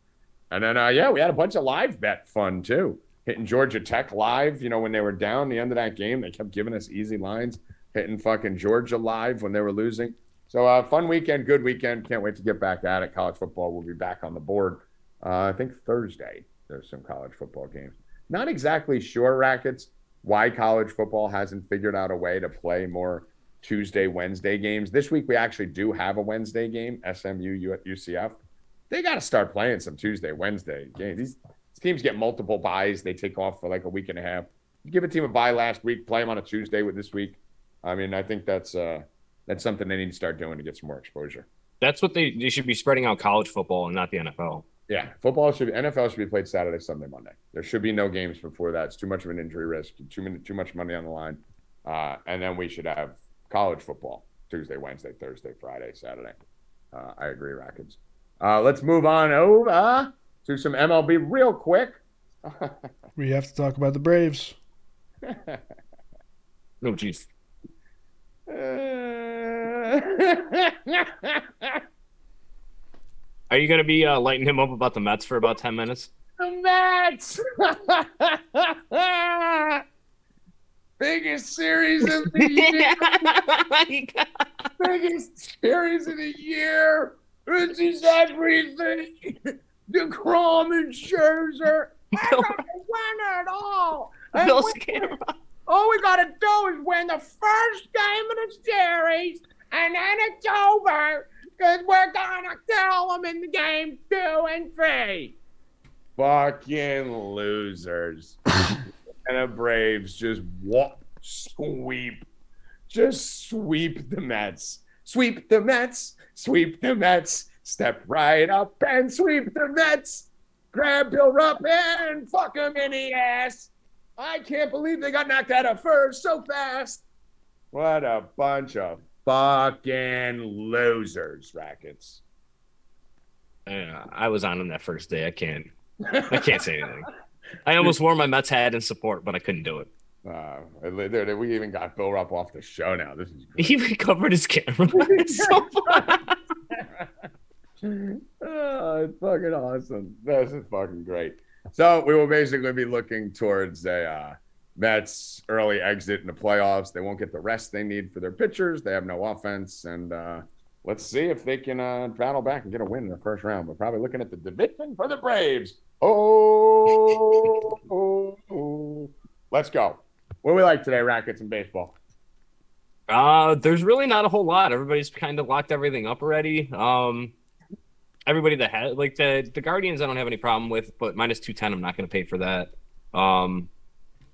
And then, uh, yeah, we had a bunch of live bet fun too. Hitting Georgia Tech live, you know, when they were down the end of that game, they kept giving us easy lines. Hitting fucking Georgia live when they were losing. So, uh, fun weekend, good weekend. Can't wait to get back at it. College football will be back on the board. Uh, I think Thursday there's some college football games. Not exactly sure, Rackets, why college football hasn't figured out a way to play more Tuesday, Wednesday games. This week we actually do have a Wednesday game, SMU UCF. They got to start playing some Tuesday, Wednesday games. These, teams get multiple byes. They take off for like a week and a half. Give a team a bye last week, play them on a Tuesday with this week. I mean, I think that's uh that's something they need to start doing to get some more exposure. That's what they they should be spreading out college football and not the NFL. Yeah, football should be NFL should be played Saturday, Sunday, Monday. There should be no games before that. It's too much of an injury risk, too many, too much money on the line. Uh, and then we should have college football Tuesday, Wednesday, Thursday, Friday, Saturday. Uh, I agree, Rackets. Uh, let's move on over to some MLB real quick. We have to talk about the Braves. No, jeez. Are you gonna be uh, lighting him up about the Mets for about ten minutes? The Mets. Biggest series of the year. Biggest series of the year. This is everything. DeGrom and Scherzer. I gotta win it all. And Bill's camera. All we gotta do is win the first game of the series, and then it's over. Cause we're gonna kill them in the game two and three. Fucking losers. and the Braves just what sweep, just sweep the Mets, sweep the Mets, sweep the Mets. Step right up and sweep the Mets. Grab Bill Rupp and fuck him in the ass. I can't believe they got knocked out of first so fast. What a bunch of fucking losers, Rackets. Yeah, I was on them that first day. I can't. I can't say anything. I almost wore my Mets hat in support, but I couldn't do it. Uh, we we even got Bill Rupp off the show now. This is great. He even covered his camera. It's so funny. oh, it's fucking awesome. This is fucking great. So we will basically be looking towards a uh, Mets early exit in the playoffs. They won't get the rest they need for their pitchers. They have no offense, and uh, let's see if they can uh, battle back and get a win in the first round. But probably looking at the division for the Braves. Oh, oh, oh. let's go. What do we like today, rackets and baseball? Uh, there's really not a whole lot. Everybody's kind of locked everything up already. Um, everybody that had like the the Guardians, I don't have any problem with, but minus two ten, I'm not going to pay for that. Um,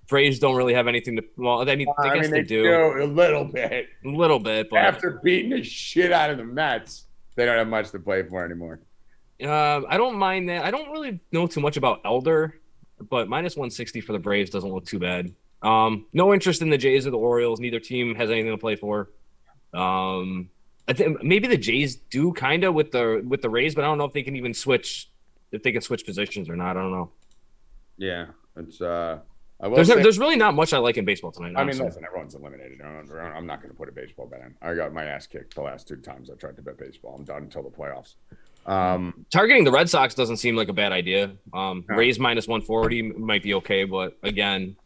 Braves don't really have anything to. Well, I mean, I, guess they, do a little bit. a little bit, but After beating the shit out of the Mets, they don't have much to play for anymore. uh, I don't mind that. I don't really know too much about Elder, but minus 160 for the Braves doesn't look too bad. Um, no interest in the Jays or the Orioles. Neither team has anything to play for. Um, I think maybe the Jays do kind of with the with the Rays, but I don't know if they can even switch if they can switch positions or not. I don't know. Yeah, it's. uh I There's say, there's really not much I like in baseball tonight. I mean, honestly. listen, everyone's eliminated. I'm not going to put a baseball bet in. I got my ass kicked the last two times I tried to bet baseball. I'm done until the playoffs. Um, Targeting the Red Sox doesn't seem like a bad idea. Um, No. Rays minus 140 might be okay, but again,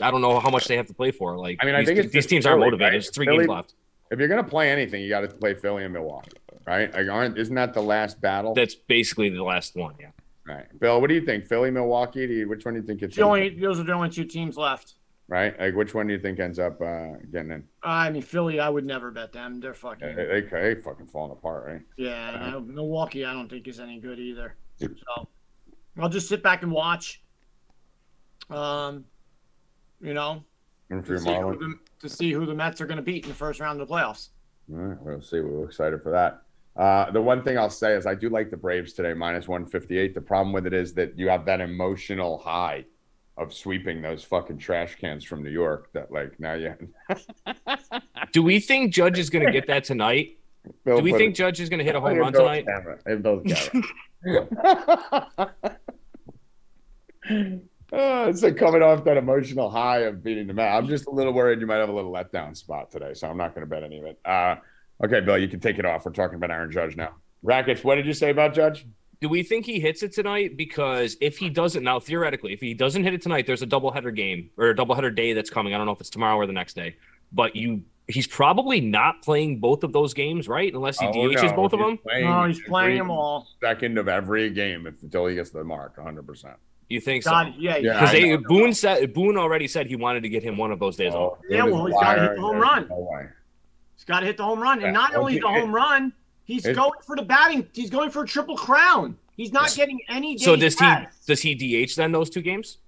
I don't know how much they have to play for. Like, I mean, I these, think these teams aren't motivated. right? There's three Philly- games left. If you're gonna play anything, you got to play Philly and Milwaukee, right? Like, aren't isn't that the last battle? That's basically the last one. Yeah. right, Bill. What do you think? Philly, Milwaukee? Do you, which one do you think it's The only, those are the only two teams left. right? Like, which one do you think ends up uh, getting in? I mean, Philly, I would never bet them. They're They, fucking. they, they fucking falling apart, right? Yeah, and I, Milwaukee, I don't think is any good either. So I'll just sit back and watch. Um, you know, And for to your see, who the, to see who the Mets are going to beat in the first round of the playoffs. All right, we'll see. We're excited for that. Uh, the one thing I'll say is I do like the Braves today, minus 158. The problem with it is that you have that emotional high of sweeping those fucking trash cans from New York that, like, now you. Do we think Judge is going to get that tonight? Bill Do we think it- Judge is going to hit a home run Bill's tonight? camera. In Bill's camera. Uh, it's like coming off that emotional high of beating the Mets. I'm just a little worried you might have a little letdown spot today, so I'm not going to bet any of it. Uh, okay, Bill, you can take it off. We're talking about Aaron Judge now. Rackets, what did you say about Judge? Do we think he hits it tonight? Because if he doesn't, now theoretically, if he doesn't hit it tonight, there's a doubleheader game or a doubleheader day that's coming. I don't know if it's tomorrow or the next day, but you he's probably not playing both of those games, right? Unless he Oh, DHs no, both of them. playing No, he's playing them all. Second of every game if, until he gets the mark, 100. percent You think so? God, yeah, Yeah, Because I they know. Boone said Boone already said he wanted to get him one of those days off. Yeah, well, he's gotta hit the home run. No. He's got to hit the home run, and Yeah, not only the home run, he's It- going for the batting. He's going for a triple crown. He's not getting any. So days does he rest. does he DH then those two games?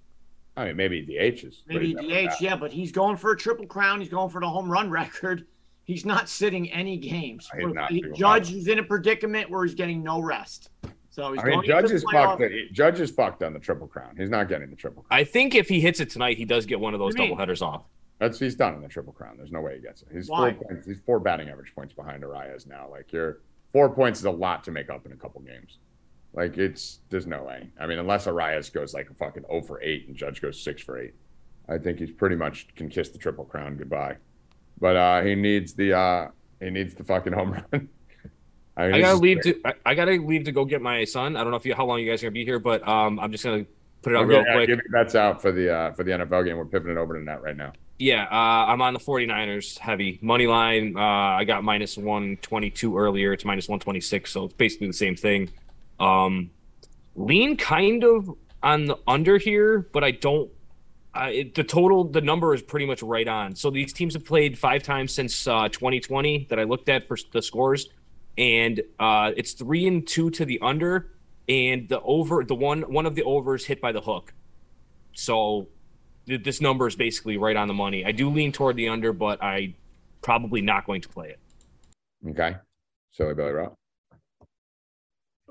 I mean, maybe DHs. Maybe DH, yeah, but he's going for a triple crown. He's going for the home run record. He's not sitting any games. He's not He- doing Judge is in a predicament where he's getting no rest. So he's I mean, going Judge is the playoff- fucked. Judge is fucked on the triple crown. He's not getting the triple crown. I think if he hits it tonight, he does get one of those double do you mean? doubleheaders off. That's he's done in the triple crown. There's no way he gets it. He's Why? four points. He's four batting average points behind Arraez now. Like you're four points is a lot to make up in a couple games. Like it's there's no way. I mean, unless Arraez goes like a fucking 0 for eight and Judge goes six for eight, I think he's pretty much can kiss the triple crown goodbye. But uh he needs the uh he needs the fucking home run. I gotta leave great. to I, I gotta leave to go get my son. I don't know if you how long you guys are gonna be here, but um, I'm just gonna put it out Okay, real yeah, quick. give bets out for the uh for the NFL game. We're pivoting over to that right now. Yeah, uh, I'm on the 49ers heavy money line. Uh, I got minus 122 earlier. It's minus 126, so it's basically the same thing. Um, lean kind of on the under here, but I don't. Uh, it, the total, the number is pretty much right on. So these teams have played five times since uh, 2020 that I looked at for the scores, and uh, it's three and two to the under, and the over, the one one of the overs hit by the hook. So th- this number is basically right on the money. I do lean toward the under, but I probably not going to play it. Okay. Silly Billy Rock.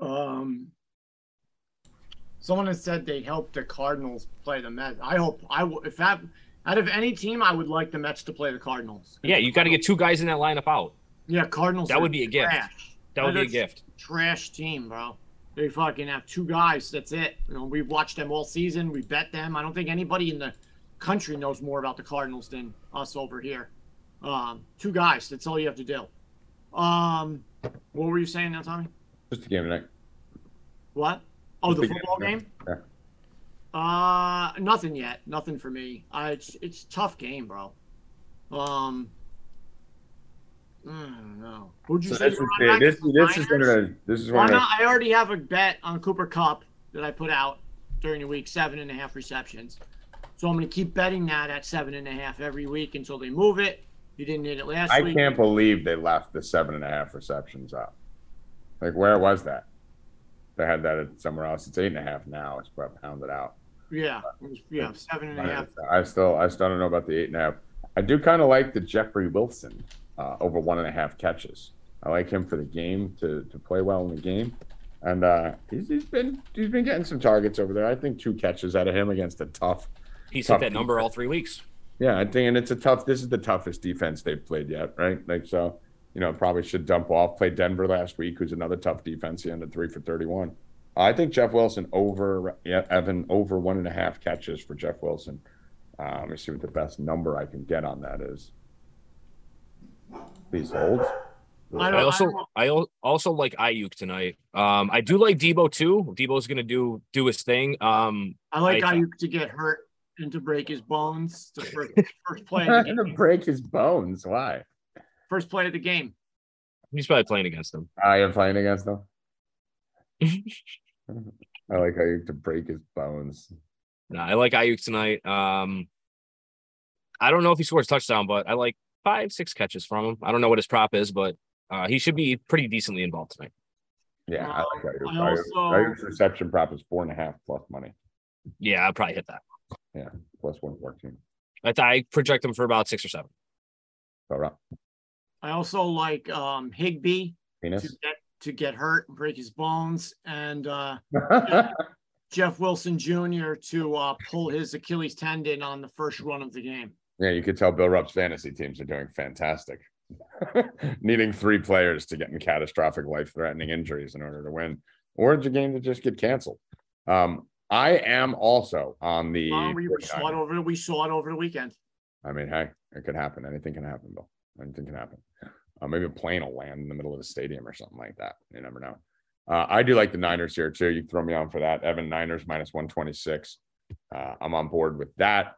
Um, someone has said they helped the Cardinals play the Mets. I hope I w- if that out of any team, I would like the Mets to play the Cardinals. Yeah, you got to get two guys in that lineup out. Yeah, Cardinals. That would be a gift. trash. That would be a gift. Trash team, bro. They fucking have two guys. That's it. You know, we've watched them all season. We bet them. I don't think anybody in the country knows more about the Cardinals than us over here. Um, two guys. That's all you have to do. Um, what were you saying now, Tommy? Just a game tonight. What? Oh, Just the the football game, game? yeah. Uh, nothing yet. Nothing for me. Uh, it's it's a tough game, bro. Um, I Mm, don't know. Who'd you So say? this you is were this, this is one of Niners? the this is Well, one no, I already have a bet on Cooper Kupp that I put out during the week, seven and a half receptions. So I'm going to keep betting that at seven and a half every week until they move it. You didn't hit it last I week. I can't believe they left the seven and a half receptions up. Like where was that? They had that at somewhere else. It's eight and a half now. It's about pounded out. Yeah, it was- yeah, seven and a half. I still I still don't know about the eight and a half. I do kind of like the Jeffrey Wilson uh, over one and a half catches. I like him for the game to, to play well in the game, and uh, he's, he's been he's been getting some targets over there. I think two catches out of him against a tough He's Tough hit that number all three weeks. Yeah, I think, and it's a tough. This is the toughest defense they've played yet, right? Like, so you know, probably should dump off. Played Denver last week, who's another tough defense. He ended three for thirty-one. I think Jeff Wilson over yeah, Evan over one and a half catches for Jeff Wilson. Uh, let me see what the best number I can get on that is. Please hold. I I also don't- I also like Aiyuk tonight. Um, I do like Deebo too. Deebo's gonna do do his thing. Um, I like I- Aiyuk to get hurt and to break his bones. The first, first play of the to break his bones. Why? First play of the game. he's probably playing against him. I am playing against them. I like how you to break his bones. No, I like Aiyuk tonight. Um, I don't know if he scores touchdown, but I like five six catches from him. I don't know what his prop is, but uh, he should be pretty decently involved tonight. Yeah, I like Aiyuk. I Aiyuk- also- Aiyuk's reception prop is four and a half plus money, Yeah, I'll probably hit that. Yeah, plus one fourteen. I, I project him for about six or seven. So right. I also like um Higbee to get to get hurt and break his bones, and uh Jeff Wilson Jr. to uh, pull his Achilles tendon on the first run of the game. Yeah, you could tell Bill Rupp's fantasy teams are doing fantastic. Needing three players to get in catastrophic life-threatening injuries in order to win, or it's a game to just get canceled. Um, I am also on the. We, saw it 49ers. over. We saw it over the weekend. I mean, hey, it could happen. Anything can happen, Bill. Anything can happen. Uh, maybe a plane will land in the middle of the stadium or something like that. You never know. Uh, I do like the Niners here too. You can throw me on for that. Evan Niners minus 126. Uh, I'm on board with that.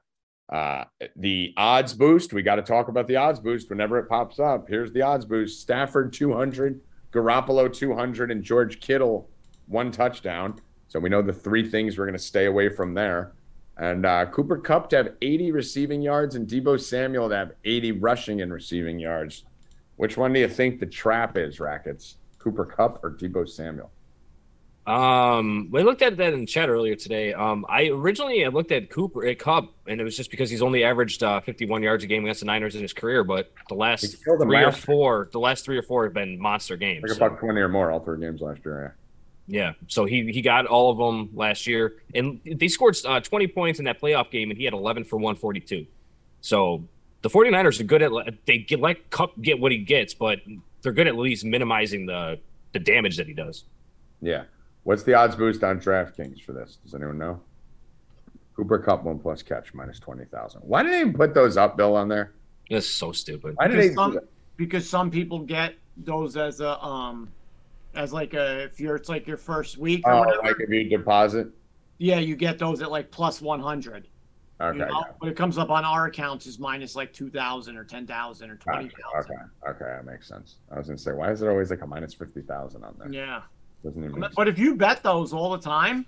Uh, the odds boost. We got to talk about the odds boost whenever it pops up. Here's the odds boost Stafford 200, Garoppolo 200, and George Kittle one touchdown. So we know the three things we're going to stay away from there. And uh, Cooper Kupp to have 80 receiving yards and Deebo Samuel to have 80 rushing and receiving yards. Which one do you think the trap is, Rackets? Cooper Kupp or Deebo Samuel? Um, we looked at that in chat earlier today. Um, I originally I looked at Cooper at Kupp, and it was just because he's only averaged uh, 51 yards a game against the Niners in his career. But the He last three or last- four, the last three or four have been monster games. Like So, buck 20 or more all three games last year. yeah, so he he got all of them last year, and they scored uh, 20 points in that playoff game, and he had 11 for 142. So the 49ers are good at they get let Kupp get what he gets, but they're good at least minimizing the the damage that he does. Yeah. Yeah. What's the odds boost on DraftKings for this? Does anyone know? Cooper Kupp one plus catch minus 20,000. Why did they even put those up, Bill, on there? That's so stupid. Why did they Because do some, because some people get those as a um as like a if you're it's like your first week or Oh, whatever. like if you deposit? yeah, you get those at like plus one hundred. Okay. You know? yeah. But it comes up on our accounts is minus like two thousand or ten thousand or twenty Gotcha. thousand. Okay. Okay. That makes sense. I was going to say, why is there always like a minus 50,000 on there? Yeah. Doesn't even But if you bet those all the time,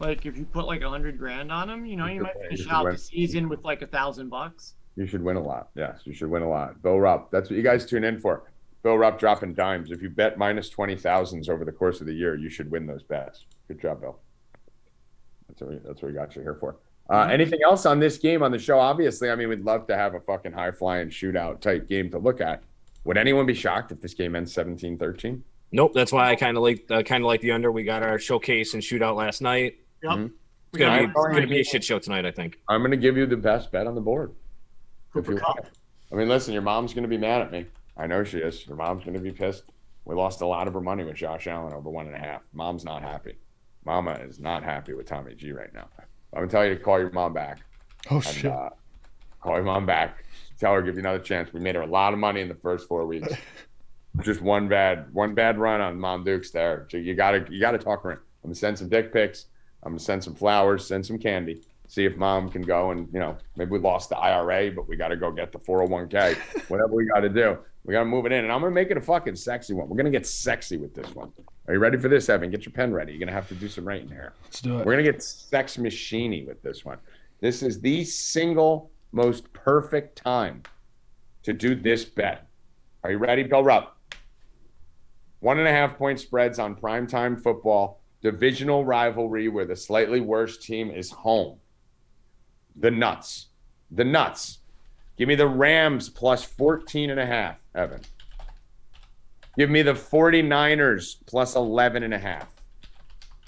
like if you put like a hundred grand on them, you know, You you might finish out win. the season with like a thousand bucks. You should win a lot. Yes, you should win a lot. Bill Rupp, that's what you guys tune in for. Bill Rupp dropping dimes. If you bet minus 20,000s over the course of the year, you should win those bets. Good job, Bill. That's what we, that's what we got you here for. Uh, anything else on this game on the show? Obviously, I mean, we'd love to have a fucking high flying shootout type game to look at. Would anyone be shocked if this game ends 17 13? Nope, that's why I kind of like uh, kind of like the under. We got our showcase and shootout last night. Yep. Mhm. It's gonna be it's gonna be a shit show tonight. I think. I'm going to give you the best bet on the board. If Cooper you Kupp. I mean, listen, your mom's going to be mad at me. I know she is. Your mom's going to be pissed. We lost a lot of her money with Josh Allen over one and a half. Mom's not happy. Mama is not happy with Tommy G right now. I'm going to tell you to call your mom back. Oh And, shit! uh, call your mom back. Tell her, give you another chance. We made her a lot of money in the first four weeks. Just one bad, one bad run on Mom Dukes there. So you gotta, you gotta talk her in. I'm gonna send some dick pics. I'm gonna send some flowers, send some candy. See if Mom can go and you know maybe we lost the IRA, but we got to go get the 401k. Whatever we got to do, we got to move it in. And I'm gonna make it a fucking sexy one. We're gonna get sexy with this one. Are you ready for this, Evan? Get your pen ready. You're gonna have to do some writing here. Let's do it. We're gonna get sex machiney with this one. This is the single most perfect time to do this bet. Are you ready? Bill Rupp. One and a half point spreads on primetime football, divisional rivalry where the slightly worse team is home. The nuts. The nuts. Give me the Rams plus 14 and a half, Evan. Give me the 49ers plus 11 and a half.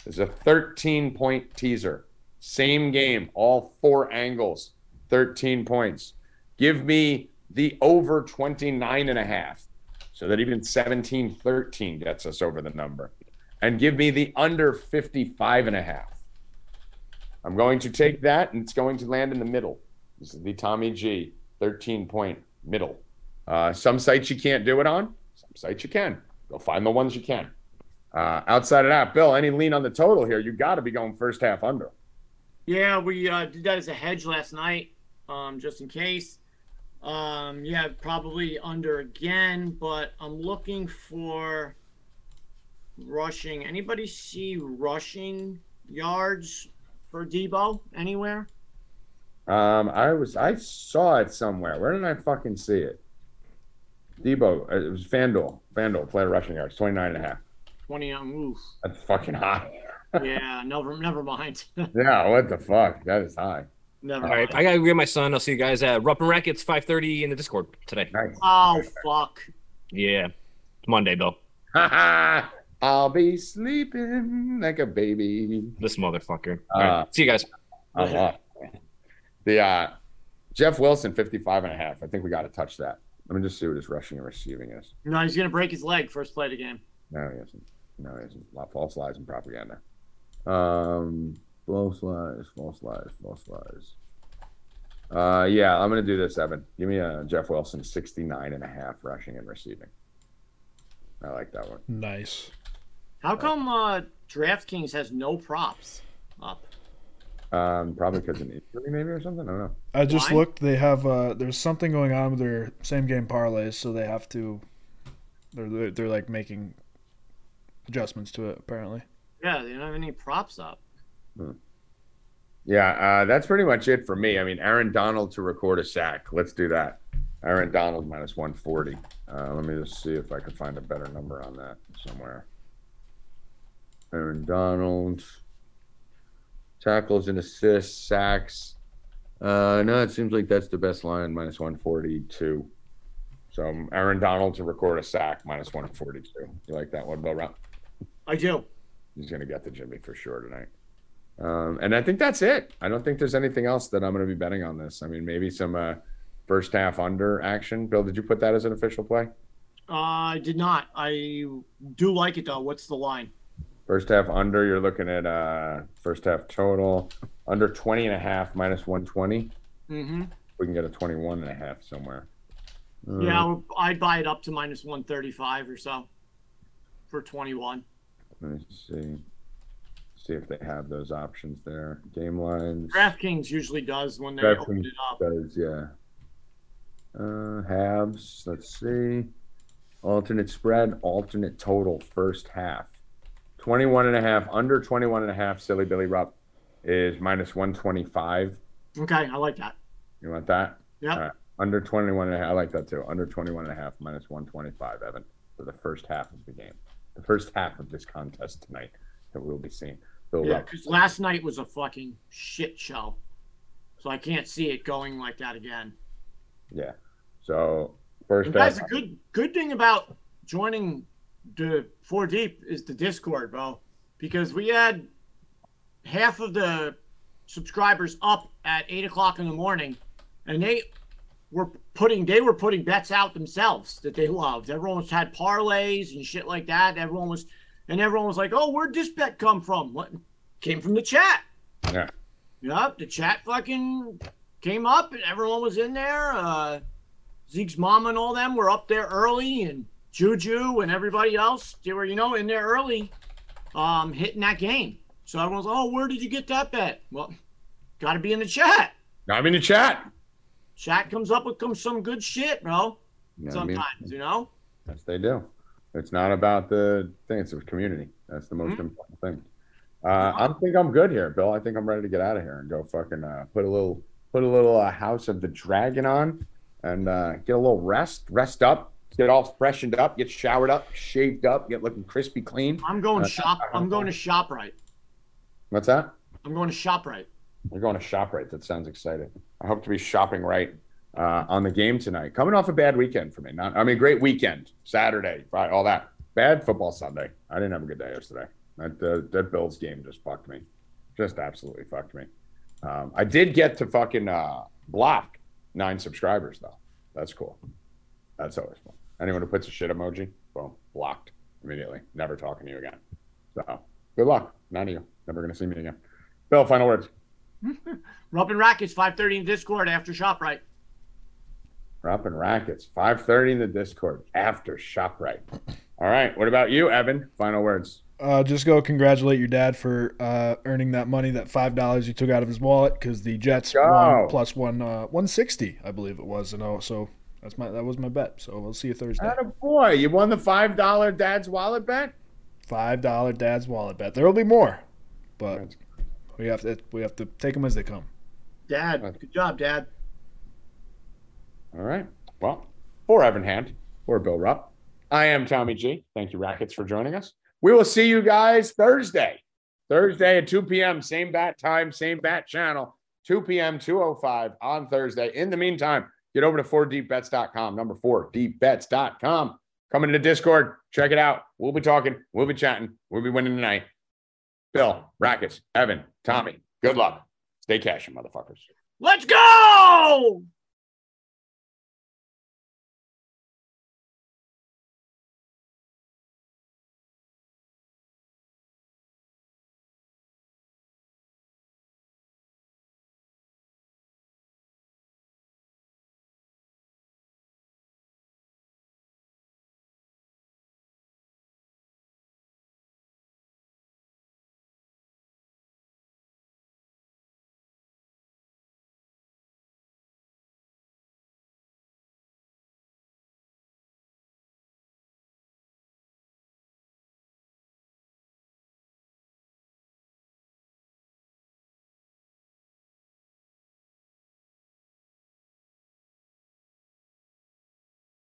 There's a 13 point teaser. Same game, all four angles, 13 points. Give me the over 29 and a half so that even 17 13 gets us over the number. And give me the under 55 and a half. I'm going to take that and it's going to land in the middle. This is the Tommy G 13 point middle. Uh, some sites you can't do it on, some sites you can. Go find the ones you can. Uh, outside of that, Bill, any lean on the total here? You got to be going first half under. Yeah, we uh, did that as a hedge last night, um, just in case. Um, yeah, probably under again, but I'm looking for rushing. Anybody see rushing yards for Deebo anywhere? Um, I was I saw it somewhere. Where did I fucking see it? Deebo, uh, it was FanDuel. FanDuel player rushing yards, 29 and a half. 20 um, oof. That's fucking high. Yeah, never never mind. yeah, what the fuck? That is high. Never All right. I gotta go get my son. I'll see you guys at Rupp and Rackets 5:30 in the Discord today. Nice. Oh fuck. Yeah, it's Monday, Bill. I'll be sleeping like a baby. This motherfucker. Uh, All right, see you guys. I'm up. The uh, Jeff Wilson, 55 and a half. I think we got to touch that. Let me just see what his rushing and receiving is. No, he's gonna break his leg first play of the game. No, he isn't. No, he isn't. A lot of false lies and propaganda. Um, false lies, false lies, false lies. Uh, yeah, I'm gonna do this, Evan. Give me a Jeff Wilson 69 and a half rushing and receiving. I like that one. Nice. How come uh, DraftKings has no props up? Um, probably because of an injury, maybe or something. I don't know. I just Why? looked. They have uh, there's something going on with their same game parlays, so they have to. They're they're, they're like making adjustments to it apparently. Yeah, they don't have any props up. Yeah, uh, that's pretty much it for me. I mean, Aaron Donald to record a sack. Let's do that. Aaron Donald minus 140. Uh, let me just see if I can find a better number on that somewhere. Aaron Donald. Tackles and assists, sacks. Uh, no, it seems like that's the best line, minus 142. So Aaron Donald to record a sack, minus 142. You like that one, Bill Round? I do. He's going to get the Jimmy for sure tonight. Um, and I think that's it. I don't think there's anything else that I'm going to be betting on this. I mean, maybe some uh, first half under action. Bill, did you put that as an official play? Uh, I did not. I do like it though. What's the line? First half under, you're looking at uh, first half total under 20 and a half minus 120. Mm-hmm. We can get a 21 and a half somewhere. Uh, Yeah, would- I'd buy it up to minus one thirty-five or so for twenty-one. Let me see. See if they have those options there. Game lines. DraftKings usually does when they open it up. does, yeah. Uh, halves, let's see. Alternate spread, alternate total, first half. 21 and a half, under 21 and a half, silly Billy Rupp is minus 125. Okay, I like that. You want that? Yeah. Right. Under 21 and a half, I like that too. Under 21 and a half, minus 125, Evan, for the first half of the game. The first half of this contest tonight that we'll be seeing. Bill Yeah, because last night was a fucking shit show, so I can't see it going like that again. Yeah. So, first And guys, half. the good good thing about joining the four deep is the Discord, bro, because we had half of the subscribers up at eight o'clock in the morning, and they were putting they were putting bets out themselves that they loved. Everyone was had parlays and shit like that. Everyone was, and everyone was like, "Oh, where'd this bet come from? What came from the chat?" Yeah. Yep, the chat fucking came up, and everyone was in there. Uh, Zeke's mom and all them were up there early, and Juju and everybody else, they were, you know, in there early, um, hitting that game. So everyone's, oh, where did you get that bet? Well, got to be in the chat. I'm in the chat. Chat comes up with some- some good shit, bro. You know what I mean? Sometimes, you know. Yes, they do. It's not about the thing; it's the community. That's the most Mhm. important thing. Uh, I think I'm good here, Bill. I think I'm ready to get out of here and go fucking uh, put a little put a little uh, House of the Dragon on and uh, get a little rest, rest up, get all freshened up, get showered up, shaved up, get looking crispy clean. I'm going Uh, shop. I'm going to Shoprite. What's that? I'm going to Shoprite. You're going to ShopRite. That sounds exciting. I hope to be shopping right uh, on the game tonight. Coming off a bad weekend for me. Not, I mean, great weekend. Saturday, Friday, all that. Bad football Sunday. I didn't have a good day yesterday. That uh, that Bills game just fucked me. Just absolutely fucked me. Um, I did get to fucking uh, block nine subscribers though. That's cool. That's always fun. Anyone who puts a shit emoji, boom, blocked immediately. Never talking to you again. So good luck. None of you. Never gonna see me again. Bill, final words. Rubbing Rackets, 5:30 in Discord after Shoprite. We're up in rackets. 5:30 in the Discord after Shoprite. All right. What about you, Evan? Final words. Uh, just go congratulate your dad for uh, earning that money, that five dollars you took out of his wallet, because the Jets Go. won plus one, uh, one sixty, I believe it was, and oh, so that's my that was my bet. So we'll see you Thursday. boy, you won the five dollar dad's wallet bet. Five dollar dad's wallet bet. There will be more, but we have to we have to take them as they come. Dad, good job, Dad. All right. Well, for Evan Hand, or Bill Rupp, I am Tommy G. Thank you, Rackets, for joining us. We will see you guys Thursday. Thursday at 2 p.m. Same bat time, same bat channel. 2 p.m. 205 on Thursday. In the meantime, get over to 4deepbets.com, number 4deepbets.com. Come into Discord, check it out. We'll be talking, we'll be chatting, we'll be winning tonight. Bill, Rackets, Evan, Tommy, good luck. Stay cashing, motherfuckers. Let's go!